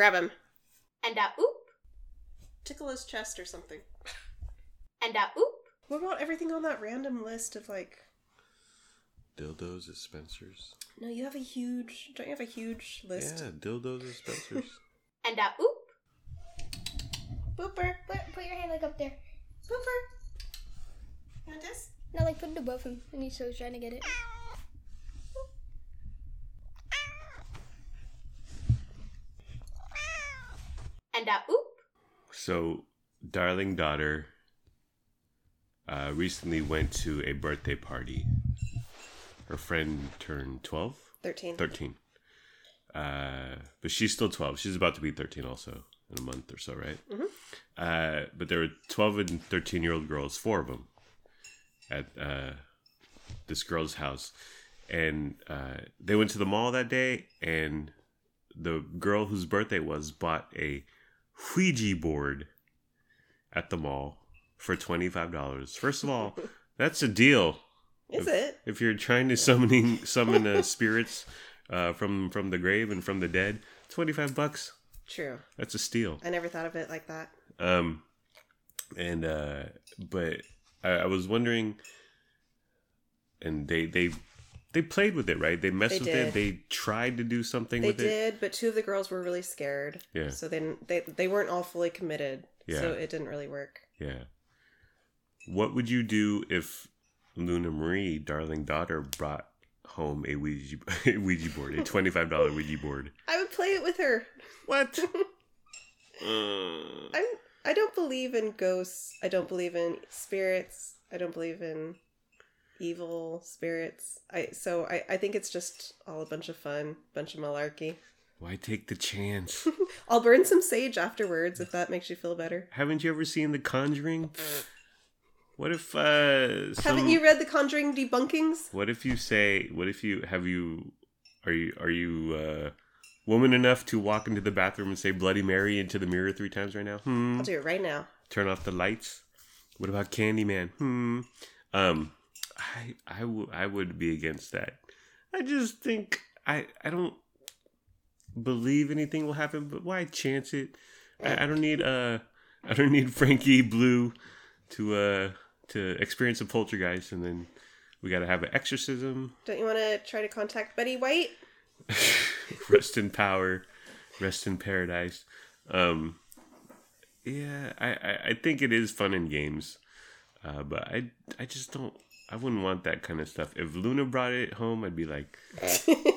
Grab him. And a oop. Tickle his chest or something. And a oop. What about everything on that random list of like? Dildos at Spencer's. No, you have a huge. Don't you have a huge list? Yeah, dildos at Spencer's. And a oop. Booper, put, put your hand like up there. Booper. You want this? No, like put it above him, and he's so trying to get it. And a oop. so, darling daughter uh, recently went to a birthday party. Her friend turned 12? Thirteen. 13. Uh, but she's still 12. She's about to be 13 also in a month or so, right? Mhm. Uh, but there were 12 and 13 year old girls, four of them, at uh, this girl's house. And uh, they went to the mall that day, and the girl whose birthday was bought a Ouija board at the mall for $25. First of all, that's a deal Is if, it? If you're trying to summoning summon uh, spirits uh, from from the grave and from the dead, twenty five bucks. True. That's a steal. I never thought of it like that. Um, and uh, but I, I was wondering, and they they they played with it, right? They messed They with it. They tried to do something They with it. did, but two of the girls were really scared. Yeah. So they they they weren't all fully committed. Yeah. So it didn't really work. Yeah. What would you do if Luna Marie, darling daughter, brought home a Ouija, a Ouija board, a twenty five dollar Ouija board? I would play it with her. What? Uh, I'm I don't believe in ghosts. I don't believe in spirits. I don't believe in evil spirits. I so I, I think it's just all a bunch of fun, bunch of malarkey. why take the chance? I'll burn some sage afterwards if that makes you feel better. Haven't you ever seen The Conjuring? What if uh some, Haven't you read the Conjuring debunkings? What if you say what if you have you are you are you uh woman enough to walk into the bathroom and say Bloody Mary into the mirror three times right now? Hmm. I'll do it right now. Turn off the lights. What about Candyman? Hmm. Um I I would I would be against that. I just think I I don't believe anything will happen, but why chance it? I, I don't need uh I don't need Frankie Blue to uh to experience a poltergeist and then we gotta have an exorcism. Don't you want to try to contact Betty White? rest in power, rest in paradise. Um, yeah, I, I, I think it is fun in games, uh, but I I just don't. I wouldn't want that kind of stuff. If Luna brought it home, I'd be like,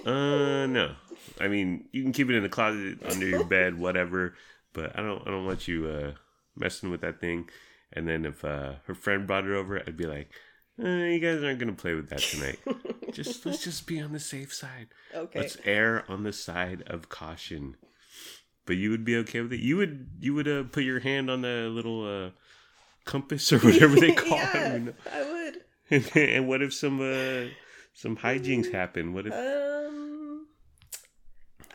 uh, no. I mean, you can keep it in the closet under your bed, whatever. But I don't I don't want you uh, messing with that thing. And then if uh, her friend brought it over, I'd be like, uh, you guys aren't gonna play with that tonight. just let's just be on the safe side. Okay. Let's err on the side of caution. But you would be okay with it. You would you would uh, put your hand on the little uh, compass or whatever they call yeah, it. you know? I would. and what if some uh, some hijinks happen? What if Um,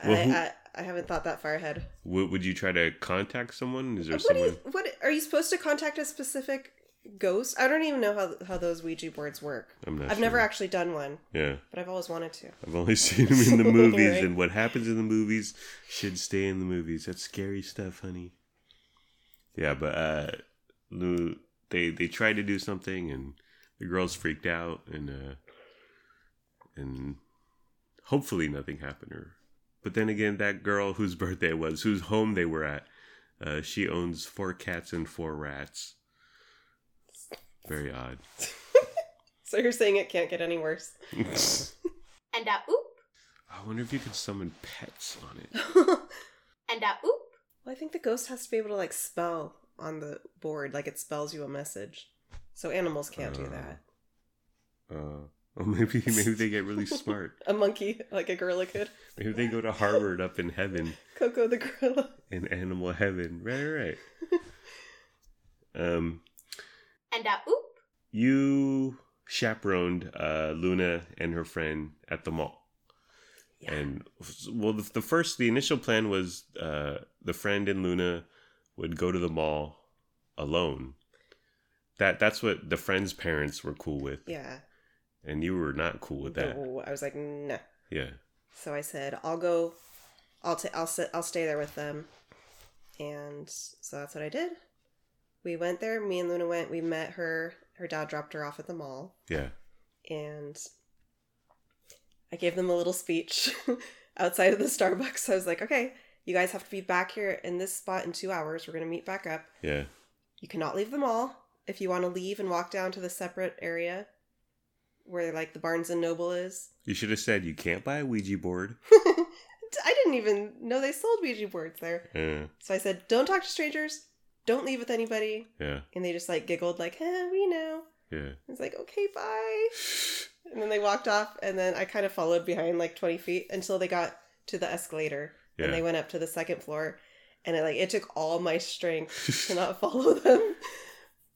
Well, I, who- I I haven't thought that far ahead. would, would you try to contact someone? Is there What, someone? what are you supposed to contact a specific ghost? I don't even know how how those Ouija boards work. I'm not. I've never actually done one, Yeah, but I've always wanted to. I've only seen them in the movies, Right. and what happens in the movies should stay in the movies. That's scary stuff, honey. Yeah, but uh, they they tried to do something, and the girls freaked out, and uh, and hopefully nothing happened. Or, but then again, that girl whose birthday it was, whose home they were at, uh, she owns four cats and four rats. Very odd. So you're saying it can't get any worse? And a oop. I wonder if you could summon pets on it. And a oop. I think the ghost has to be able to like spell on the board, like it spells you a message. So animals can't do Uh. that. Uh, or maybe maybe they get really smart. A monkey, like a gorilla could. Maybe they go to Harvard up in heaven, Koko the gorilla. in animal heaven. Right, right. Um, And a oop. you chaperoned uh, Luna and her friend at the mall, Yeah. and well, the, the first, the initial plan was uh, the friend and Luna would go to the mall alone. That that's what the friend's parents were cool with, Yeah. and you were not cool with that. No, I was like, no. Yeah. So I said, I'll go, I'll ta- I'll sit I'll stay there with them, and so that's what I did. We went there. Me and Luna went. We met her. Her dad dropped her off at the mall, Yeah. and I gave them a little speech outside of the Starbucks. I was like, "Okay, you guys have to be back here in this spot in two hours. We're gonna meet back up. Yeah. You cannot leave the mall. If you want to leave and walk down to the separate area where like the Barnes and Noble is, You should have said you can't buy a Ouija board. I didn't even know they sold Ouija boards there. Yeah. So I said, "Don't talk to strangers. Don't leave with anybody." Yeah. And they just like giggled, like, "Eh, we know." Yeah. I was like, "Okay, bye." And then they walked off, and then I kind of followed behind like twenty feet until they got to the escalator, Yeah. and they went up to the second floor, and it like it took all my strength to not follow them.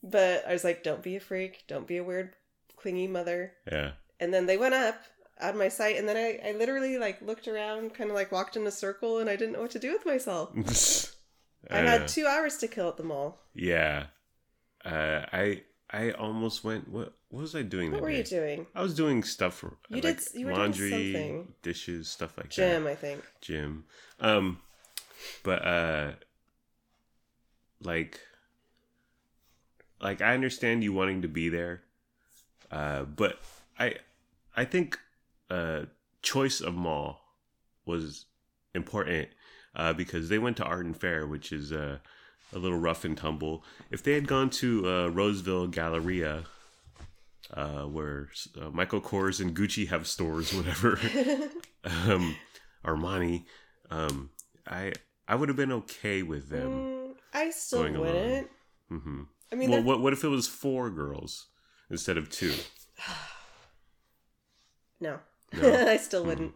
But I was like, "Don't be a freak. Don't be a weird, clingy mother." yeah. And then they went up out of my sight, and then I, I literally like looked around, kind of like walked in a circle, and I didn't know what to do with myself. I Uh, had two hours to kill at the mall. Yeah. Uh, I I almost went. What What was I doing? What were you doing? I was doing stuff for You like, did you were doing laundry, something. dishes, stuff like Gym, that. Gym, I think. Gym. Um, but uh, like, like I understand you wanting to be there, uh, but I I think uh choice of mall was important uh, because they went to Arden Fair, which is uh, a little rough and tumble. If they had gone to uh, Roseville Galleria, uh, where uh, Michael Kors and Gucci have stores, whatever, um, Armani, um, I I would have been okay with them. Mm, I still wouldn't. hmm I mean, Well, what what if it was four girls instead of two? no, No? I still hmm. wouldn't.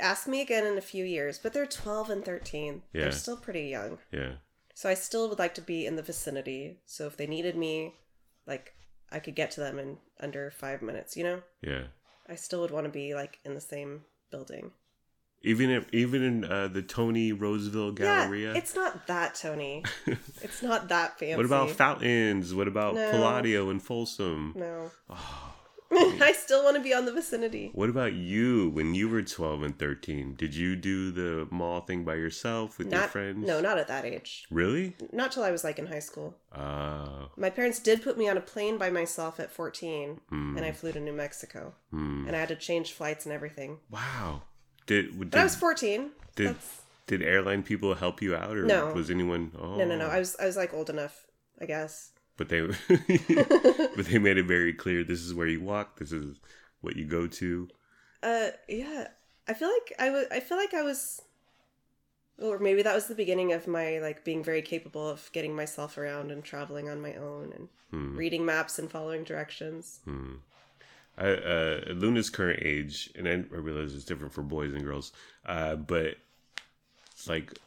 Ask me again in a few years, but they're 12 and 13. Yeah. They're still pretty young. Yeah, So I still would like to be in the vicinity. So if they needed me, like, I could get to them in under five minutes, you know? yeah. I still would want to be, like, in the same building. Even if, even in uh, the Tony Roseville Galleria. Yeah, it's not that, Tony. it's not that fancy. What about fountains? What about No. Palladio and Folsom? No. Oh, I still want to be on the vicinity. what about you when you were 12 and 13? Did you do the mall thing by yourself with your friends? no, not at that age. Really? Not till I was, like, in high school. Uh, My parents did put me on a plane by myself at 14, hmm, and I flew to New Mexico. hmm. And I had to change flights and everything. Wow. Did, did, But I was 14. did, That's... did airline people help you out or No. was anyone? Oh, No, no, no. I was, I was like old enough, I guess. But they, but they made it very clear. This is where you walk. This is what you go to. Uh, yeah. I feel like I was. I feel like I was, or maybe that was the beginning of my like being very capable of getting myself around and traveling on my own and Hmm. reading maps and following directions. Hmm. I, uh, Luna's current age, and I, realize it's different for boys and girls, uh, but like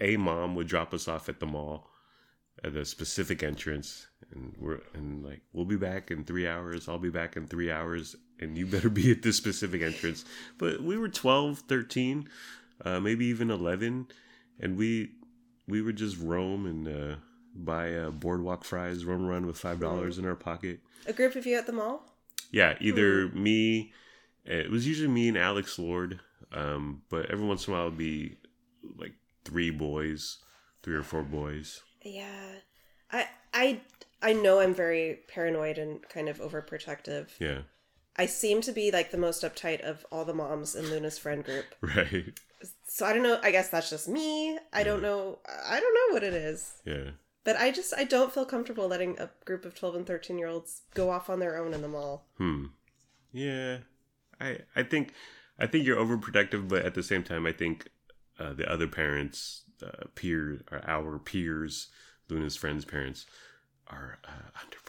a mom would drop us off at the mall at a specific entrance, and we're and like we'll be back in three hours. I'll be back in three hours, and you better be at this specific entrance. But we were 12, 13, uh, maybe even eleven, and we we would just roam and uh, buy uh, boardwalk fries, roam around with five dollars in our pocket. A group of you at the mall. Yeah, either me. It was usually me and Alex Lord, um, but every once in a while it'd be like three boys, three or four boys. Yeah, I I I know I'm very paranoid and kind of overprotective. Yeah, I seem to be like the most uptight of all the moms in Luna's friend group. right. So I don't know. I guess that's just me. I don't know. I don't know what it is. Yeah, But I just I don't feel comfortable letting a group of 12 and 13 year olds go off on their own in the mall. hmm. Yeah, I I think I think you're overprotective, but at the same time, I think uh, the other parents, uh, peer or our peers, Luna's friends' parents, are uh, underprotective.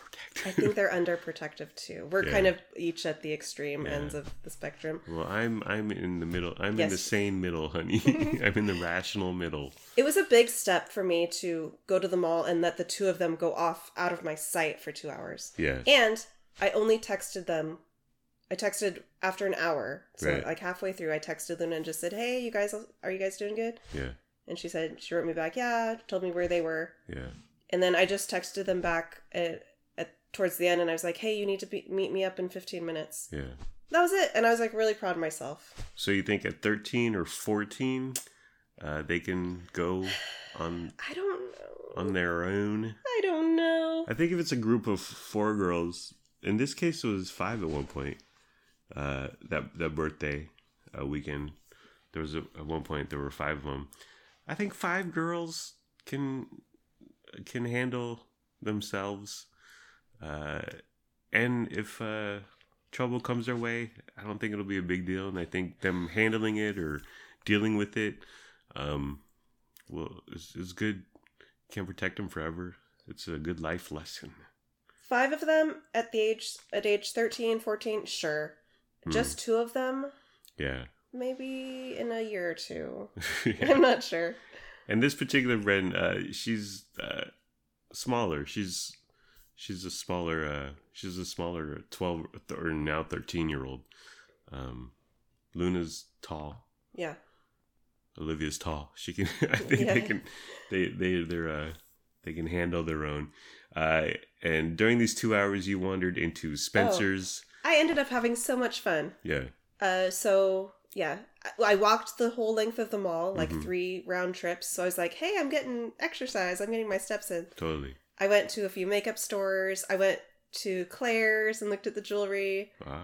I think they're underprotective too. We're Yeah. kind of each at the extreme Yeah. ends of the spectrum. Well, I'm I'm in the middle. I'm in the Yes. sane middle, honey. I'm in the rational middle. It was a big step for me to go to the mall and let the two of them go off out of my sight for two hours. Yes. And I only texted them. I texted after an hour. So Right. like halfway through I texted Luna and just said, "Hey, you guys are you guys doing good?" Yeah. And she said she wrote me back, "Yeah," told me where they were. Yeah. And then I just texted them back at, at towards the end and I was like, "Hey, you need to be, meet me up in 15 minutes." Yeah. that was it. And I was like really proud of myself. So you think at 13 or 14, uh, they can go on I don't know. on their own? I don't know. I think if it's a group of four girls, in this case it was five at one point. Uh, that that birthday uh, weekend, there was a, at one point there were five of them. I think five girls can can handle themselves, uh, and if uh, trouble comes their way, I don't think it'll be a big deal. And I think them handling it or dealing with it, um, well, it's, it's good. Can't protect them forever. It's a good life lesson. Five of them at the age at age 13, 14, sure. Hmm. Just two of them, Yeah. maybe in a year or two. Yeah. I'm not sure. And this particular Ren, uh, she's uh, smaller. She's she's a smaller. Uh, she's a smaller twelve or now thirteen year old. Um, Luna's tall. Yeah. Olivia's tall. She can. I think they can. They they they're uh, they can handle their own. Uh, and during these two hours, you wandered into Spencer's. I ended up having so much fun. Yeah. Uh, so yeah, I, walked the whole length of the mall, like Mhm. three round trips. So I was like, hey, I'm getting exercise. I'm getting my steps in. Totally. I went to a few makeup stores. I went to Claire's and looked at the jewelry. Ah.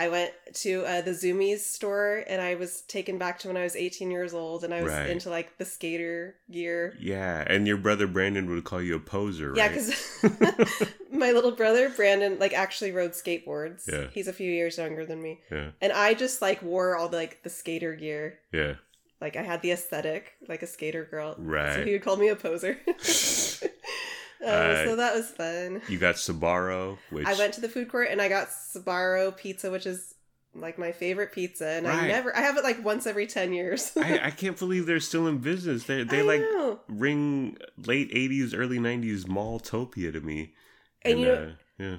I went to uh, the Zumiez store and I was taken back to when I was 18 years old and I was Right. into like the skater gear. Yeah, and your brother Brandon would call you a poser, right? Yeah, because my little brother Brandon like actually rode skateboards. Yeah. He's a few years younger than me, yeah, and I just like wore all the, like the skater gear. yeah. Like I had the aesthetic like a skater girl. Right. So he would call me a poser. Uh, so that was fun. You got Sabaro, which I went to the food court and I got Sbarro pizza, which is like my favorite pizza, and I never I have it like once every ten years. I, I can't believe they're still in business. They they I like know. ring late '80s, early '90s malltopia to me. And you know- uh, yeah,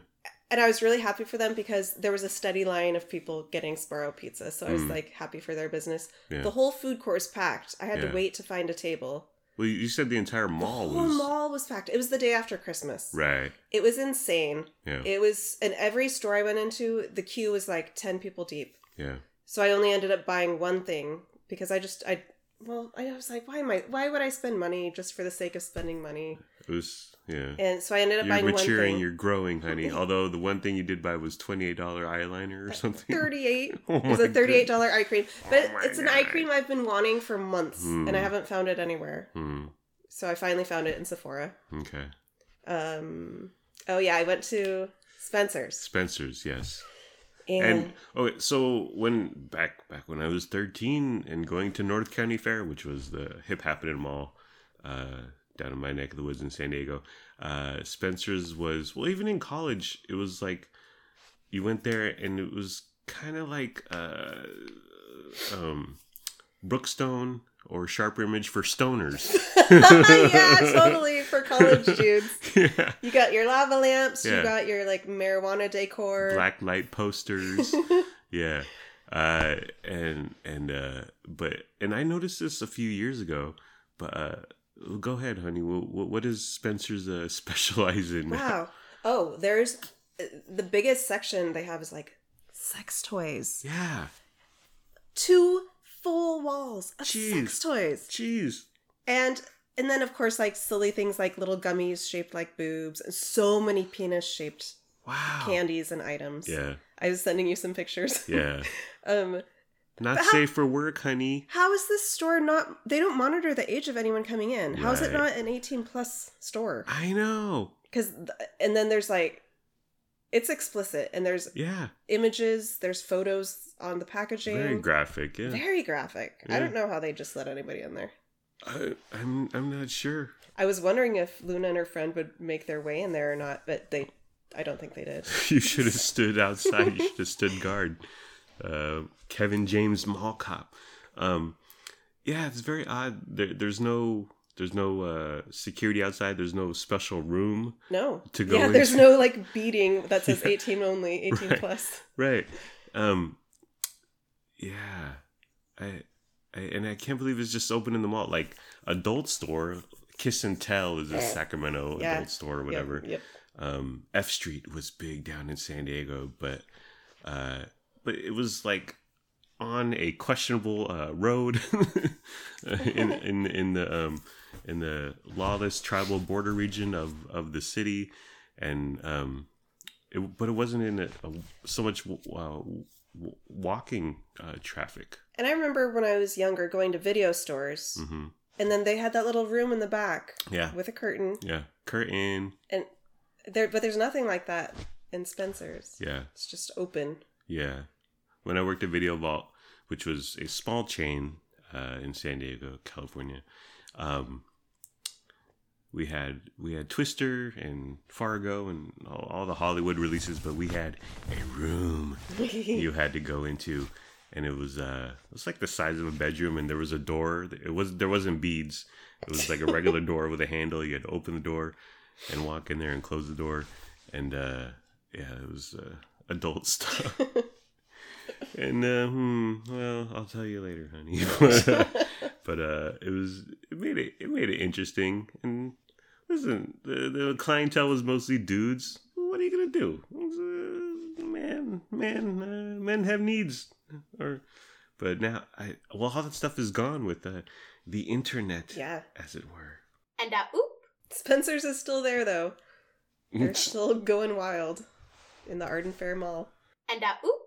and I was really happy for them because there was a steady line of people getting Sbarro pizza, so I was Mm. like happy for their business. yeah. The whole food court was packed. I had Yeah. to wait to find a table. Well, you said the entire mall The whole was mall was packed. It was the day after Christmas. right. It was insane. Yeah, It was and every store I went into, the queue was like ten people deep. yeah. So I only ended up buying one thing because I just I well I was like why am I why would I spend money just for the sake of spending money? It was yeah. And so I ended up You're buying maturing. one thing. You're growing, honey. Although the one thing you did buy was twenty eight dollar eyeliner or something. Thirty eight. Oh It was a thirty-eight dollar eye cream, but Oh it's an eye cream I've been wanting for months, and I Hmm. haven't found it anywhere. Hmm. So I finally found it in Sephora. Okay. Um. Oh yeah, I went to Spencer's, Spencer's, yes. and, And oh, so when back back when I was thirteen and going to North County Fair, which was the hip happening mall uh, down in my neck of the woods in San Diego, uh, Spencer's was well. Even in college, it was like you went there and it was kind of like uh, um, Brookstone or Sharp Image for stoners. yeah, totally for college dudes. yeah, You got your lava lamps. Yeah. You got your like marijuana decor. black light posters. yeah uh and and uh but and i noticed this a few years ago but uh go ahead honey what, what does spencer's uh specialize in Wow. Oh, there's the biggest section they have is like sex toys. yeah Two full walls of Jeez. sex toys. jeez And and then of course like silly things like little gummies shaped like boobs and so many penis shaped wow candies and items. yeah I was sending you some pictures. yeah um not how- safe for work honey how is this store not they don't monitor the age of anyone coming in. How is it not an 18 plus store? i know Cuz and then there's like it's explicit and there's yeah images, there's photos on the packaging. very graphic yeah Very graphic. I don't know how they just let anybody in there. I, i'm i'm not sure I was wondering if Luna and her friend would make their way in there or not, but they I don't think they did. you should have stood outside. You should have stood guard. Uh, Kevin James Mall Cop. Um, yeah, it's very odd. There, there's no there's no uh, security outside. There's no special room. No. To go yeah, there's no like beating that says Yeah. 18 only, 18 Right. plus. Right. Um, yeah. I, I and I can't believe it's just open in the mall. Like adult store, Kiss and Tell is a Sacramento Yeah. adult store or whatever. Yep. yep. um, F Street was big down in San Diego, but uh, but it was like on a questionable uh, road in in in the um in the lawless tribal border region of of the city, and um, it, but it wasn't in a, a, so much uh, w- walking uh, traffic. And I remember when I was younger going to video stores, hmm and then they had that little room in the back Yeah, with a curtain, yeah, curtain. and there, but there's nothing like that in Spencer's. Yeah, It's just open. Yeah. When I worked at Video Vault, which was a small chain uh, in San Diego, California, um, we had we had Twister and Fargo and all, all the Hollywood releases, but we had a room you had to go into, and it was uh it was like the size of a bedroom, and there was a door. It was there wasn't beads. It was like a regular door with a handle. You had to open the door and walk in there and close the door, and uh yeah, it was uh, adult stuff. and uh, hmm, well, I'll tell you later, honey. but uh, it was it made it it made it interesting. And listen, the the clientele was mostly dudes. What are you gonna do? Uh, man, man, uh, men have needs. Or, but now I well, all that stuff is gone with the the internet, Yeah. as it were. and a oop, Spencer's is still there though. They're still going wild in the Arden Fair Mall. and a oop,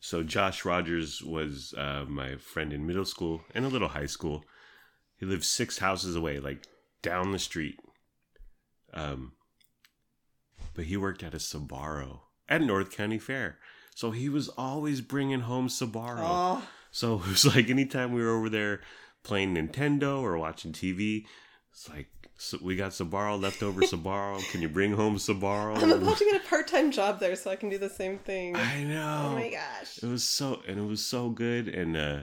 So Josh Rogers was uh, my friend in middle school and a little high school. He lived six houses away, like down the street. Um, but he worked at a Sabaro at North County Fair, so he was always bringing home Sabaro. Oh, So it was like anytime we were over there playing Nintendo or watching TV, it's like so we got Sabaro leftover Sabaro. Can you bring home Sabaro? I'm about to get a part-time job there so I can do the same thing. I know. Oh my gosh. It was so and it was so good and uh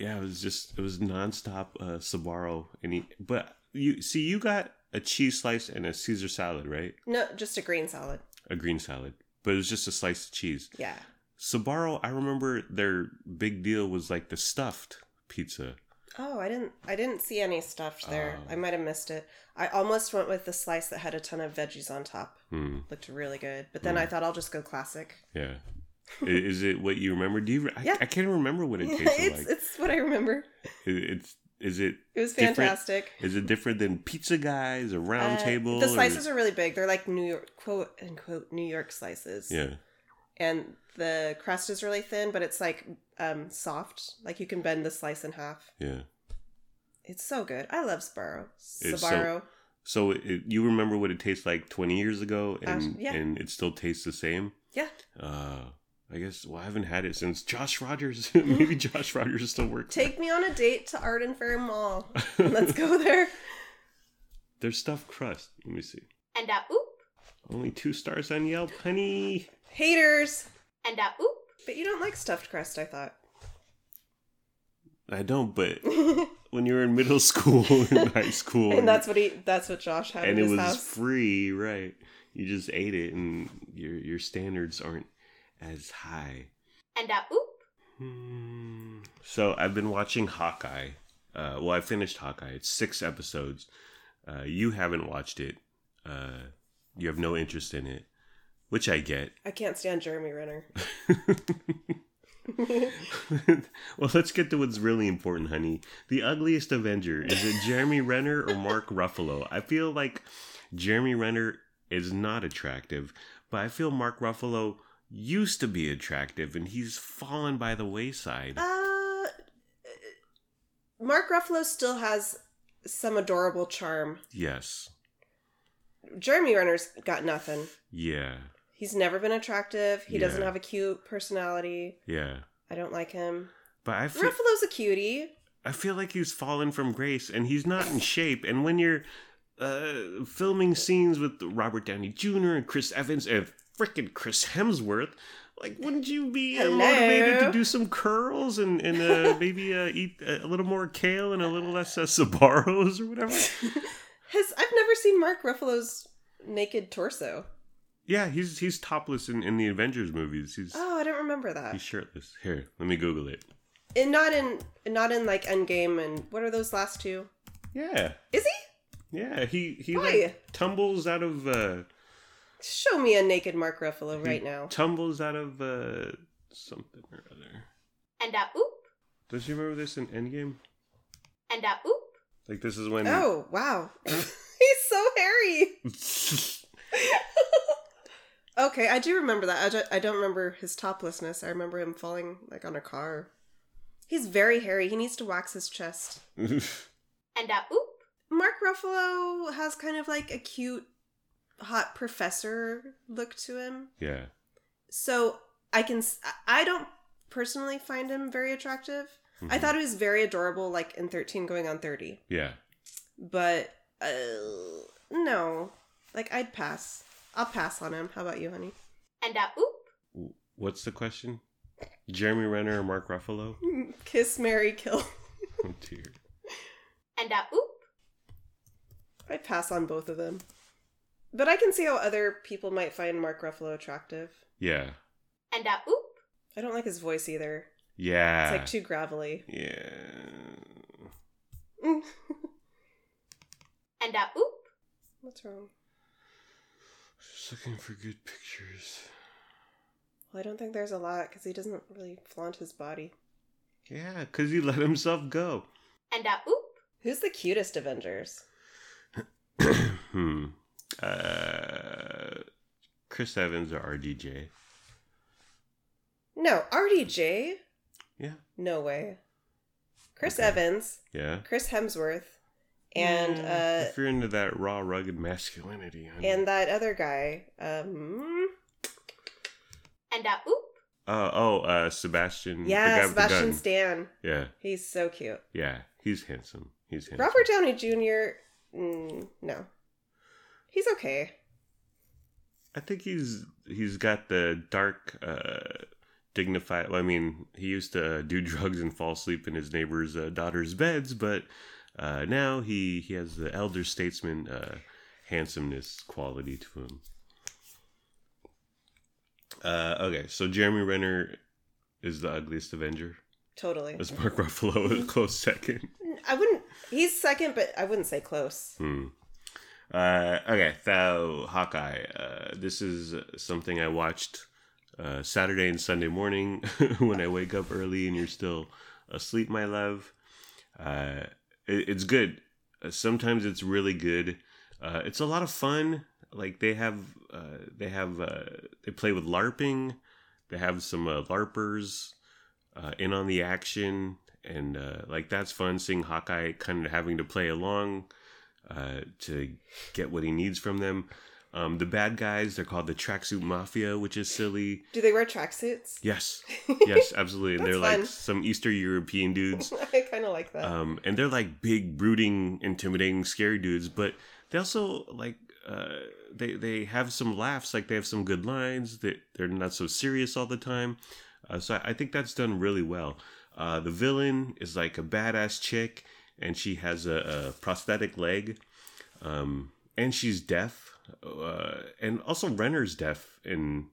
yeah, it was just it was nonstop uh Sabaro and he but you see you got a cheese slice and a Caesar salad, right? No, just a green salad. A green salad. But it was just a slice of cheese. Yeah. Sabaro, I remember their big deal was like the stuffed pizza. Oh, I didn't I didn't see any stuffed there. Oh. I might have missed it. I almost went with the slice that had a ton of veggies on top. Hmm. Looked really good. But then I thought I'll just go classic. Yeah. Is it what you remember? Do you? I, Yeah. I can't remember what it Yeah, tasted it's like. it's what I remember. It- It's is it It was fantastic. is it different than Pizza Guys or Round Uh, Table? The or- slices are really big. They're like New York quote unquote New York slices. yeah. And the crust is really thin, but it's like um soft. Like you can bend the slice in half. Yeah. It's so good. I love Sparrow. It's so- Sbarro. So it, you remember what it tastes like 20 years ago, and Actu- yeah. and it still tastes the same. yeah. Uh, I guess. Well, I haven't had it since Josh Rogers. Maybe Josh Rogers still works. Take me on a date to Arden Fair Mall. Let's go there. There's stuffed crust. Let me see. and a oop, Only two stars on Yelp, honey. Haters. and a oop, But you don't like stuffed crust, I thought. I don't, but when you were in middle school and high school, and that's what he that's what Josh had and in it his was house. free, right? You just ate it, and your your standards aren't as high. and a oop, Hmm. So I've been watching Hawkeye. Uh, well, I finished Hawkeye. It's six episodes. Uh, you haven't watched it. Uh, you have no interest in it, which I get. I can't stand Jeremy Renner. well, let's get to what's really important, honey. The ugliest Avenger is it Jeremy Renner or Mark Ruffalo? I feel like Jeremy Renner is not attractive, but I feel Mark Ruffalo used to be attractive, and he's fallen by the wayside. Uh, Mark Ruffalo still has some adorable charm. yes. Jeremy Renner's got nothing. Yeah. He's never been attractive. He doesn't have a cute personality. Yeah. I don't like him. But I feel, Ruffalo's a cutie. I feel like he's fallen from grace and he's not in shape. And when you're uh, filming scenes with Robert Downey Jr. and Chris Evans and frickin' Chris Hemsworth, like, wouldn't you be Hello? motivated to do some curls and, and uh, maybe uh, eat a little more kale and a little less uh, Sabaros or whatever? His I've never seen Mark Ruffalo's naked torso. Yeah, he's he's topless in, in the Avengers movies. He's Oh, I don't remember that. he's shirtless. Here, let me Google it. And not in not in like Endgame and what are those last two? Yeah, Is he? yeah. He he Why? like, tumbles out of. Uh, Show me a naked Mark Ruffalo right He now. Tumbles out of uh, something or other. and a oop, Don't you remember this in Endgame? and a oop, Like this is when. Oh wow, he's so hairy. okay, I do remember that. I don't, I don't remember his toplessness. I remember him falling like on a car. He's very hairy. He needs to wax his chest. and a oop, Mark Ruffalo has kind of like a cute, hot professor look to him. yeah. So I can. s- I don't personally find him very attractive. I Mhm. thought he was very adorable, like in thirteen going on thirty. Yeah. But uh, no, like I'd pass. I'll pass on him. How about you, honey? and a oop, What's the question? Jeremy Renner or Mark Ruffalo? Kiss, Marry, kill. Oh dear. and a oop, I'd pass on both of them. But I can see how other people might find Mark Ruffalo attractive. Yeah. and a oop, I don't like his voice either. Yeah. It's like too gravelly. Yeah. and a oop, What's wrong? Just looking for good pictures. Well, I don't think there's a lot because he doesn't really flaunt his body. Yeah, because he let himself go. and a oop, Who's the cutest Avengers? hmm. Uh, Chris Evans or RDJ? No, RDJ. Yeah. No way. Chris Okay. Evans, Yeah. Chris Hemsworth, and uh, if you're into that raw, rugged masculinity, honey. and that other guy. Um, and a oop, uh, oh, uh, Sebastian. the guy yeah, with the Sebastian gun. Stan. Yeah, He's so cute. yeah, he's handsome. He's handsome. Robert Downey Jr. Mm, no, he's okay. I think he's he's got the dark, uh, dignified. Well, I mean, he used to do drugs and fall asleep in his neighbor's uh, daughter's beds, but uh, now he he has the elder statesman uh, handsomeness quality to him. Uh, okay, so Jeremy Renner is the ugliest Avenger. Totally. Is Mark Ruffalo a close second? I wouldn't. He's second, but I wouldn't say close. Hmm. Uh, okay, so Hawkeye. Uh, this is something I watched uh, Saturday and Sunday morning when I wake up early and you're still asleep, my love. It, it's good. Uh, sometimes it's really good. Uh, it's a lot of fun. Like they have, uh, they have, uh, they play with LARPing. They have some uh, LARPers uh, in on the action, and uh, like that's fun. Seeing Hawkeye kind of having to play along uh, to get what he needs from them. Um, the bad guys, they're called the Tracksuit Mafia, which is silly. Do they wear tracksuits? Yes, yes, absolutely. and they're That's like some Eastern European dudes. I kind of like that. Um, and they're like big, brooding, intimidating, scary dudes, but they also like uh, they they have some laughs. Like they have some good lines. That they're not so serious all the time. Uh, so I, I think that's done really well. Uh, the villain is like a badass chick, and she has a, a prosthetic leg, um, and she's deaf. Uh, and also Renner's deaf, and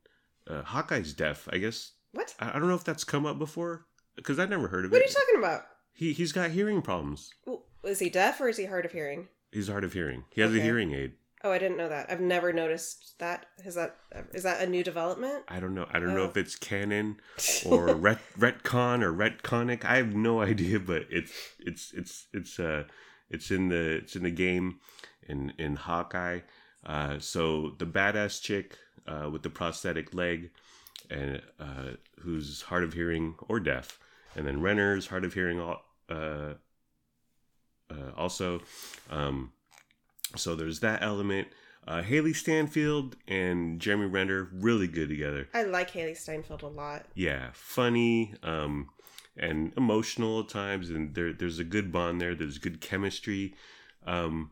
uh, Hawkeye's deaf. I guess what? I, I don't know if that's come up before because I never heard of it. What are you talking about? He he's got hearing problems. Well, Is he deaf or is he hard of hearing? He's hard of hearing. He has a hearing aid. Oh, I didn't know that. I've never noticed that. Is that is that a new development? I don't know. I don't know Oh. if it's canon or ret retcon or retconic. I have no idea, but it's it's it's it's uh it's in the it's in the game in in Hawkeye. Uh, so the badass chick uh, with the prosthetic leg and uh, who's hard of hearing or deaf, and then Renner's hard of hearing uh, uh, also. Um, so there's that element. Uh, Hailee Steinfeld and Jeremy Renner really good together. I like Hailee Steinfeld a lot. Yeah, funny um, and emotional at times, and there there's a good bond there. There's good chemistry. Um,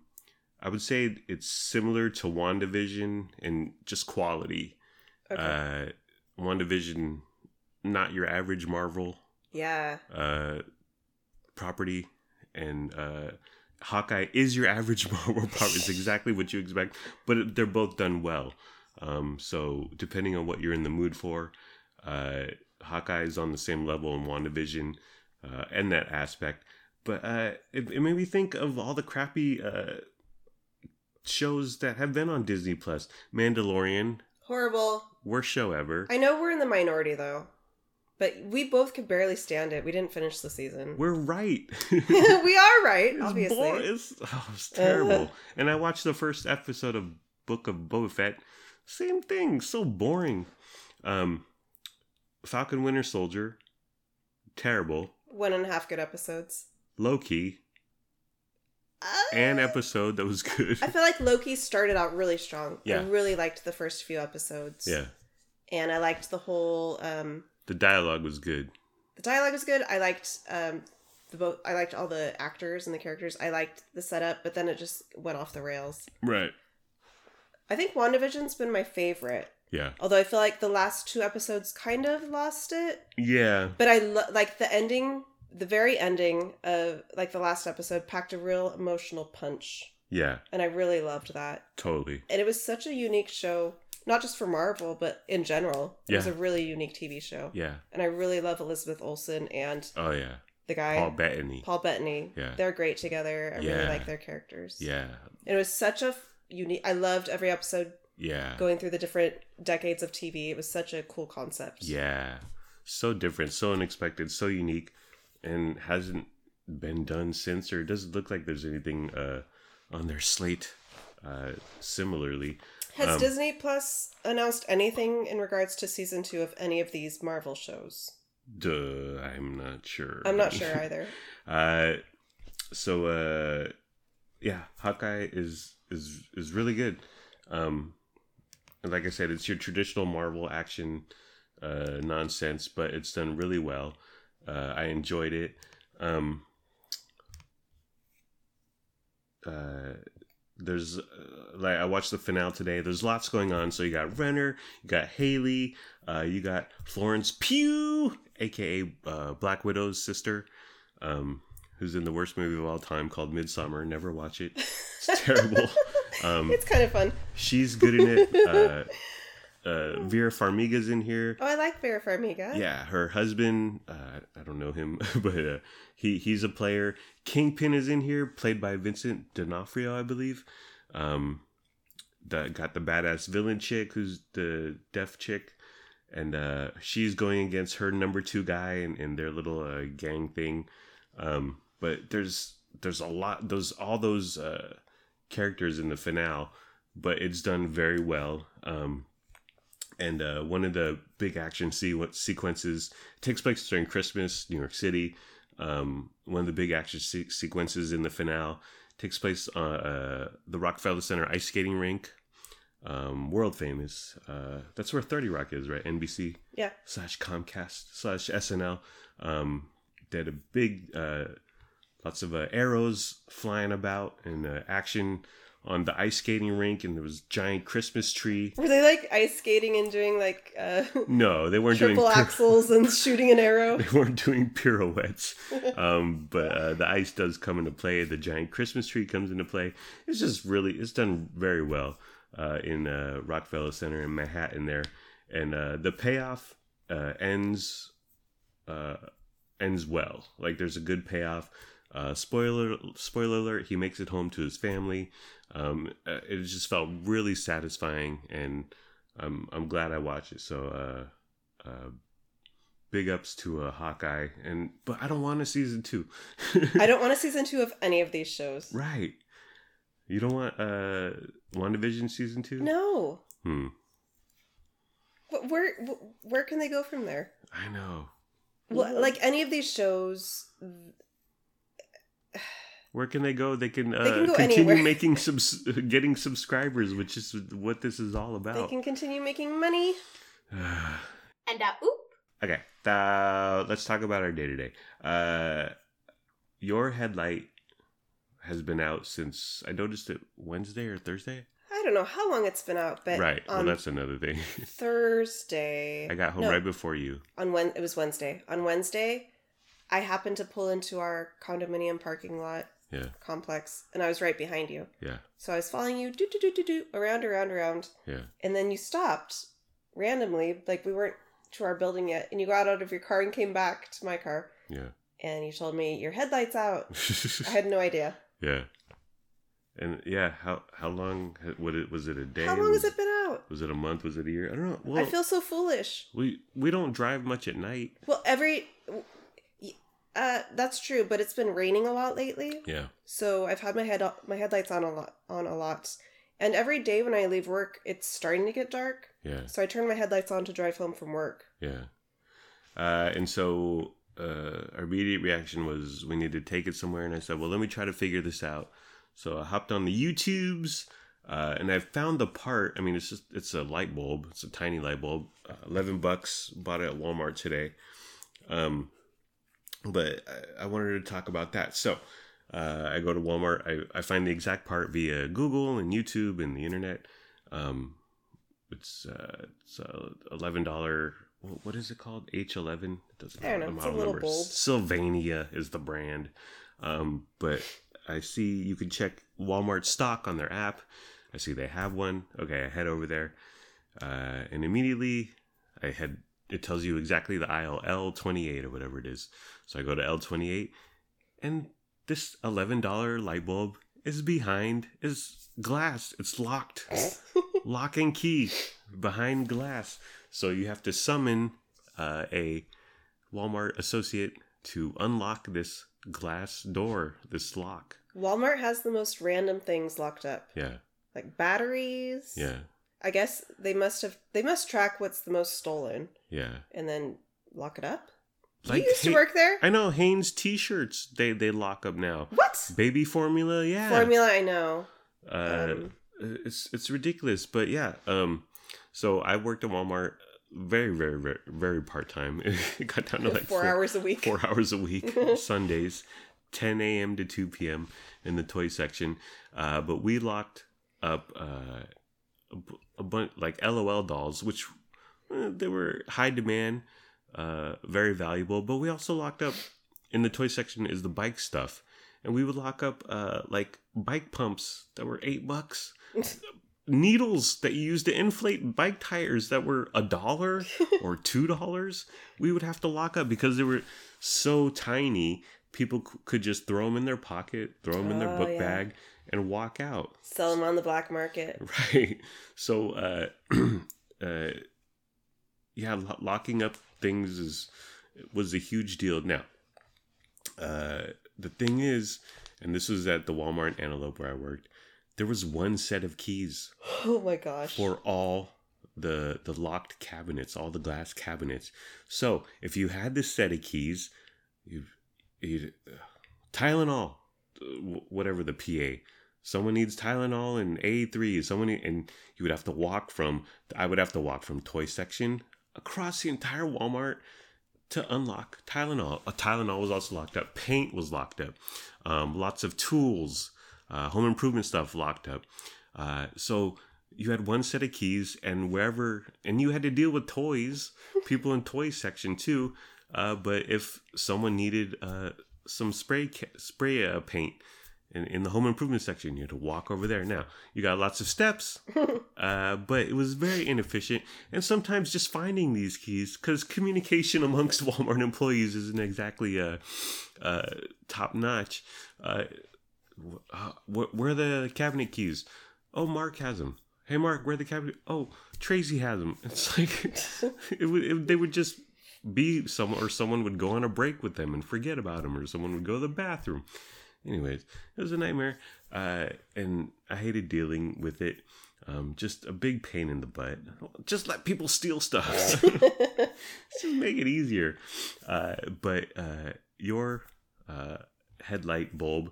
I would say it's similar to WandaVision and just quality. Okay. Uh, WandaVision, not your average Marvel yeah. uh, property, and uh, Hawkeye is your average Marvel property. It's exactly what you expect, but they're both done well. Um, so depending on what you're in the mood for, uh, Hawkeye is on the same level in WandaVision uh, and that aspect. But uh, it, it made me think of all the crappy uh, shows that have been on Disney Plus. Mandalorian, Horrible. worst show ever. I know we're in the minority though. But we both could barely stand it. We didn't finish the season. We're right. we are right, It's obviously. bor- It's, oh, it's terrible. and I watched the first episode of Book of Boba Fett. Same thing. So boring. Um, Falcon Winter Soldier. Terrible. One and a half good episodes. Loki. Uh, An episode that was good. I feel like Loki started out really strong. Yeah. I really liked the first few episodes. yeah. And I liked the whole um The dialogue was good. the dialogue was good. I liked um the both I liked all the actors and the characters. I liked the setup, but then it just went off the rails. Right. I think WandaVision's been my favorite. Yeah. Although I feel like the last two episodes kind of lost it. Yeah. But I lo- like the ending, the very ending of like the last episode packed a real emotional punch. Yeah. And I really loved that. Totally. And it was such a unique show, not just for Marvel, but in general. It was a really unique TV show. Yeah. And I really love Elizabeth Olsen and Oh yeah. the guy Paul Bettany. Paul Bettany. Yeah. They're great together. I really like their characters. Yeah. And it was such a unique I loved every episode Yeah. going through the different decades of TV. It was such a cool concept. Yeah. So different, so unexpected, so unique, and hasn't been done since, or it doesn't look like there's anything uh, on their slate uh, similarly. Has Um, Disney Plus announced anything in regards to season two of any of these Marvel shows? Duh, I'm not sure. I'm not sure either. uh, so uh, yeah, Hawkeye is is is really good. Um, and like I said, it's your traditional Marvel action uh, nonsense, but it's done really well. Uh, I enjoyed it. Um, uh, there's uh, like I watched the finale today. There's lots going on. So you got Renner, you got Hailee, uh, you got Florence Pugh, aka uh, Black Widow's sister, um, who's in the worst movie of all time called Midsommar. Never watch it. It's terrible. Um, It's kind of fun. she's good in it. Uh, Vera Farmiga's in here. Oh, I like Vera Farmiga. Yeah, her husband. Uh, I don't know him, but uh, he he's a player. Kingpin is in here, played by Vincent D'Onofrio, I believe. Um, that got the badass villain chick, who's the deaf chick, and uh, she's going against her number two guy and, and their little uh, gang thing. Um, but there's there's a lot those all those uh, characters in the finale, but it's done very well. Um, and uh, one of the big action se- sequences takes place during Christmas, New York City. Um, one of the big action se- sequences in the finale takes place on uh, the Rockefeller Center ice skating rink, um, world famous. Uh, that's where Thirty Rock is, right? NBC Yeah. slash Comcast slash SNL. Um, they had a big, uh, lots of uh, arrows flying about and uh, action on the ice skating rink, and there was giant Christmas tree. Were they like ice skating and doing like uh, No, they weren't triple doing axles and shooting an arrow? they weren't doing pirouettes. Um, but uh, the ice does come into play. The giant Christmas tree comes into play. It's just really, it's done very well uh, in uh, Rockefeller Center in Manhattan there, and uh, the payoff uh, ends uh, ends well. Like there's a good payoff. Uh, spoiler spoiler alert: He makes it home to his family. Um, uh, it just felt really satisfying, and I'm I'm glad I watched it. So. Uh, uh, big ups to uh, Hawkeye, and but I don't want a season two. I don't want a season two of any of these shows. right. You don't want uh WandaVision season two? No. Hmm. Wh- Where where can they go from there? I know. Well, like any of these shows, Where can they go? They can, uh, can go continue anywhere. making subs- getting subscribers, which is what this is all about. they can continue making money. And uh, oop. okay, uh, let's talk about our day to day. Uh, your headlight has been out since I noticed it Wednesday or Thursday. I don't know how long it's been out, but right. Well, that's another thing. Thursday. I got home No, right before you. on when it was Wednesday. On Wednesday, I happened to pull into our condominium parking lot Yeah. complex, and I was right behind you. Yeah. So I was following you, do do do do do, around, around, around, Yeah. and then you stopped randomly, like we weren't to our building yet, and you got out of your car and came back to my car, Yeah. and you told me your headlights out. I had no idea. yeah. And yeah, how how long would it was it a day? How long was, has it been out? Was it a month? Was it a year? I don't know. Well, I feel so foolish. we we don't drive much at night. Well, every. Uh, that's true, but it's been raining a lot lately. Yeah. So I've had my head my headlights on a lot on a lot, and every day when I leave work, it's starting to get dark. Yeah. So I turn my headlights on to drive home from work. Yeah. Uh, and so uh, our immediate reaction was we need to take it somewhere. And I said, well, let me try to figure this out. So I hopped on the YouTubes uh, and I found the part. I mean, it's just, it's a light bulb. It's a tiny light bulb. Uh, 11 bucks. Bought it at Walmart today. Um, but I, I wanted to talk about that. So uh, I go to Walmart. I, I find the exact part via Google and YouTube and the internet. Um, it's uh, it's uh, eleven dollar. What is it called? H eleven. It doesn't. I don't know, it's a little number. bulb. Sylvania is the brand. Um, but I see you can check Walmart stock on their app. I see they have one. Okay, I head over there, uh, and immediately I head. It tells you exactly the aisle L twenty eight or whatever it is. So I go to L twenty eight, and this eleven dollar light bulb is behind is glass. It's locked lock and key behind glass. So you have to summon uh, a Walmart associate to unlock this glass door, this lock. Walmart has the most random things locked up, Yeah, like batteries. yeah, I guess they must have they must track what's the most stolen yeah. and then lock it up. Like you used to work there. I know Hanes T-shirts. They they lock up now. What Baby formula, yeah. formula? I know. Uh, Um, it's it's ridiculous, but yeah. Um, so I worked at Walmart very very very very part time. it got down to like four, hours a week. four hours a week, Sundays, 10 a.m. to 2 p.m. in the toy section. Uh, but we locked up uh, a, a bunch like LOL dolls, which eh, they were high demand, uh, very valuable. But we also locked up in the toy section is the bike stuff, and we would lock up uh, like bike pumps that were eight bucks. Needles that you use to inflate bike tires that were a dollar or two dollars, we would have to lock up because they were so tiny. People c- could just throw them in their pocket, throw them in their Oh, book yeah. bag, and walk out. Sell them on the black market. Right. So, uh, uh, yeah, lo- locking up things is was a huge deal. Now, uh, the thing is, and this was at the Walmart in Antelope where I worked. There was one set of keys Oh my gosh. for all the the locked cabinets, all the glass cabinets. So if you had this set of keys, you you Tylenol, uh, wh- whatever the PA. Someone needs Tylenol and A3. Someone need- and you would have to walk from. I would have to walk from toy section across the entire Walmart to unlock Tylenol. A Tylenol was also locked up. Paint was locked up. Um, lots of tools, uh, home improvement stuff locked up. Uh, so you had one set of keys, and wherever, and you had to deal with toys, people in toy section too. Uh, but if someone needed uh, some spray ca- spray uh, paint in, in the home improvement section, you had to walk over there. Now you got lots of steps, uh, but it was very inefficient. And sometimes just finding these keys, because communication amongst Walmart employees isn't exactly uh, uh, top notch. Uh, wh- uh, where are the cabinet keys? Oh, Mark has them. Hey, Mark, where are the cabinet? Oh, Tracy has them. It's like it would. It, they would just be some, or someone would go on a break with them and forget about them, or someone would go to the bathroom. Anyways, it was a nightmare, uh, and I hated dealing with it. Um, just a big pain in the butt. Just let people steal stuff. just make it easier. Uh, but uh, your uh, headlight bulb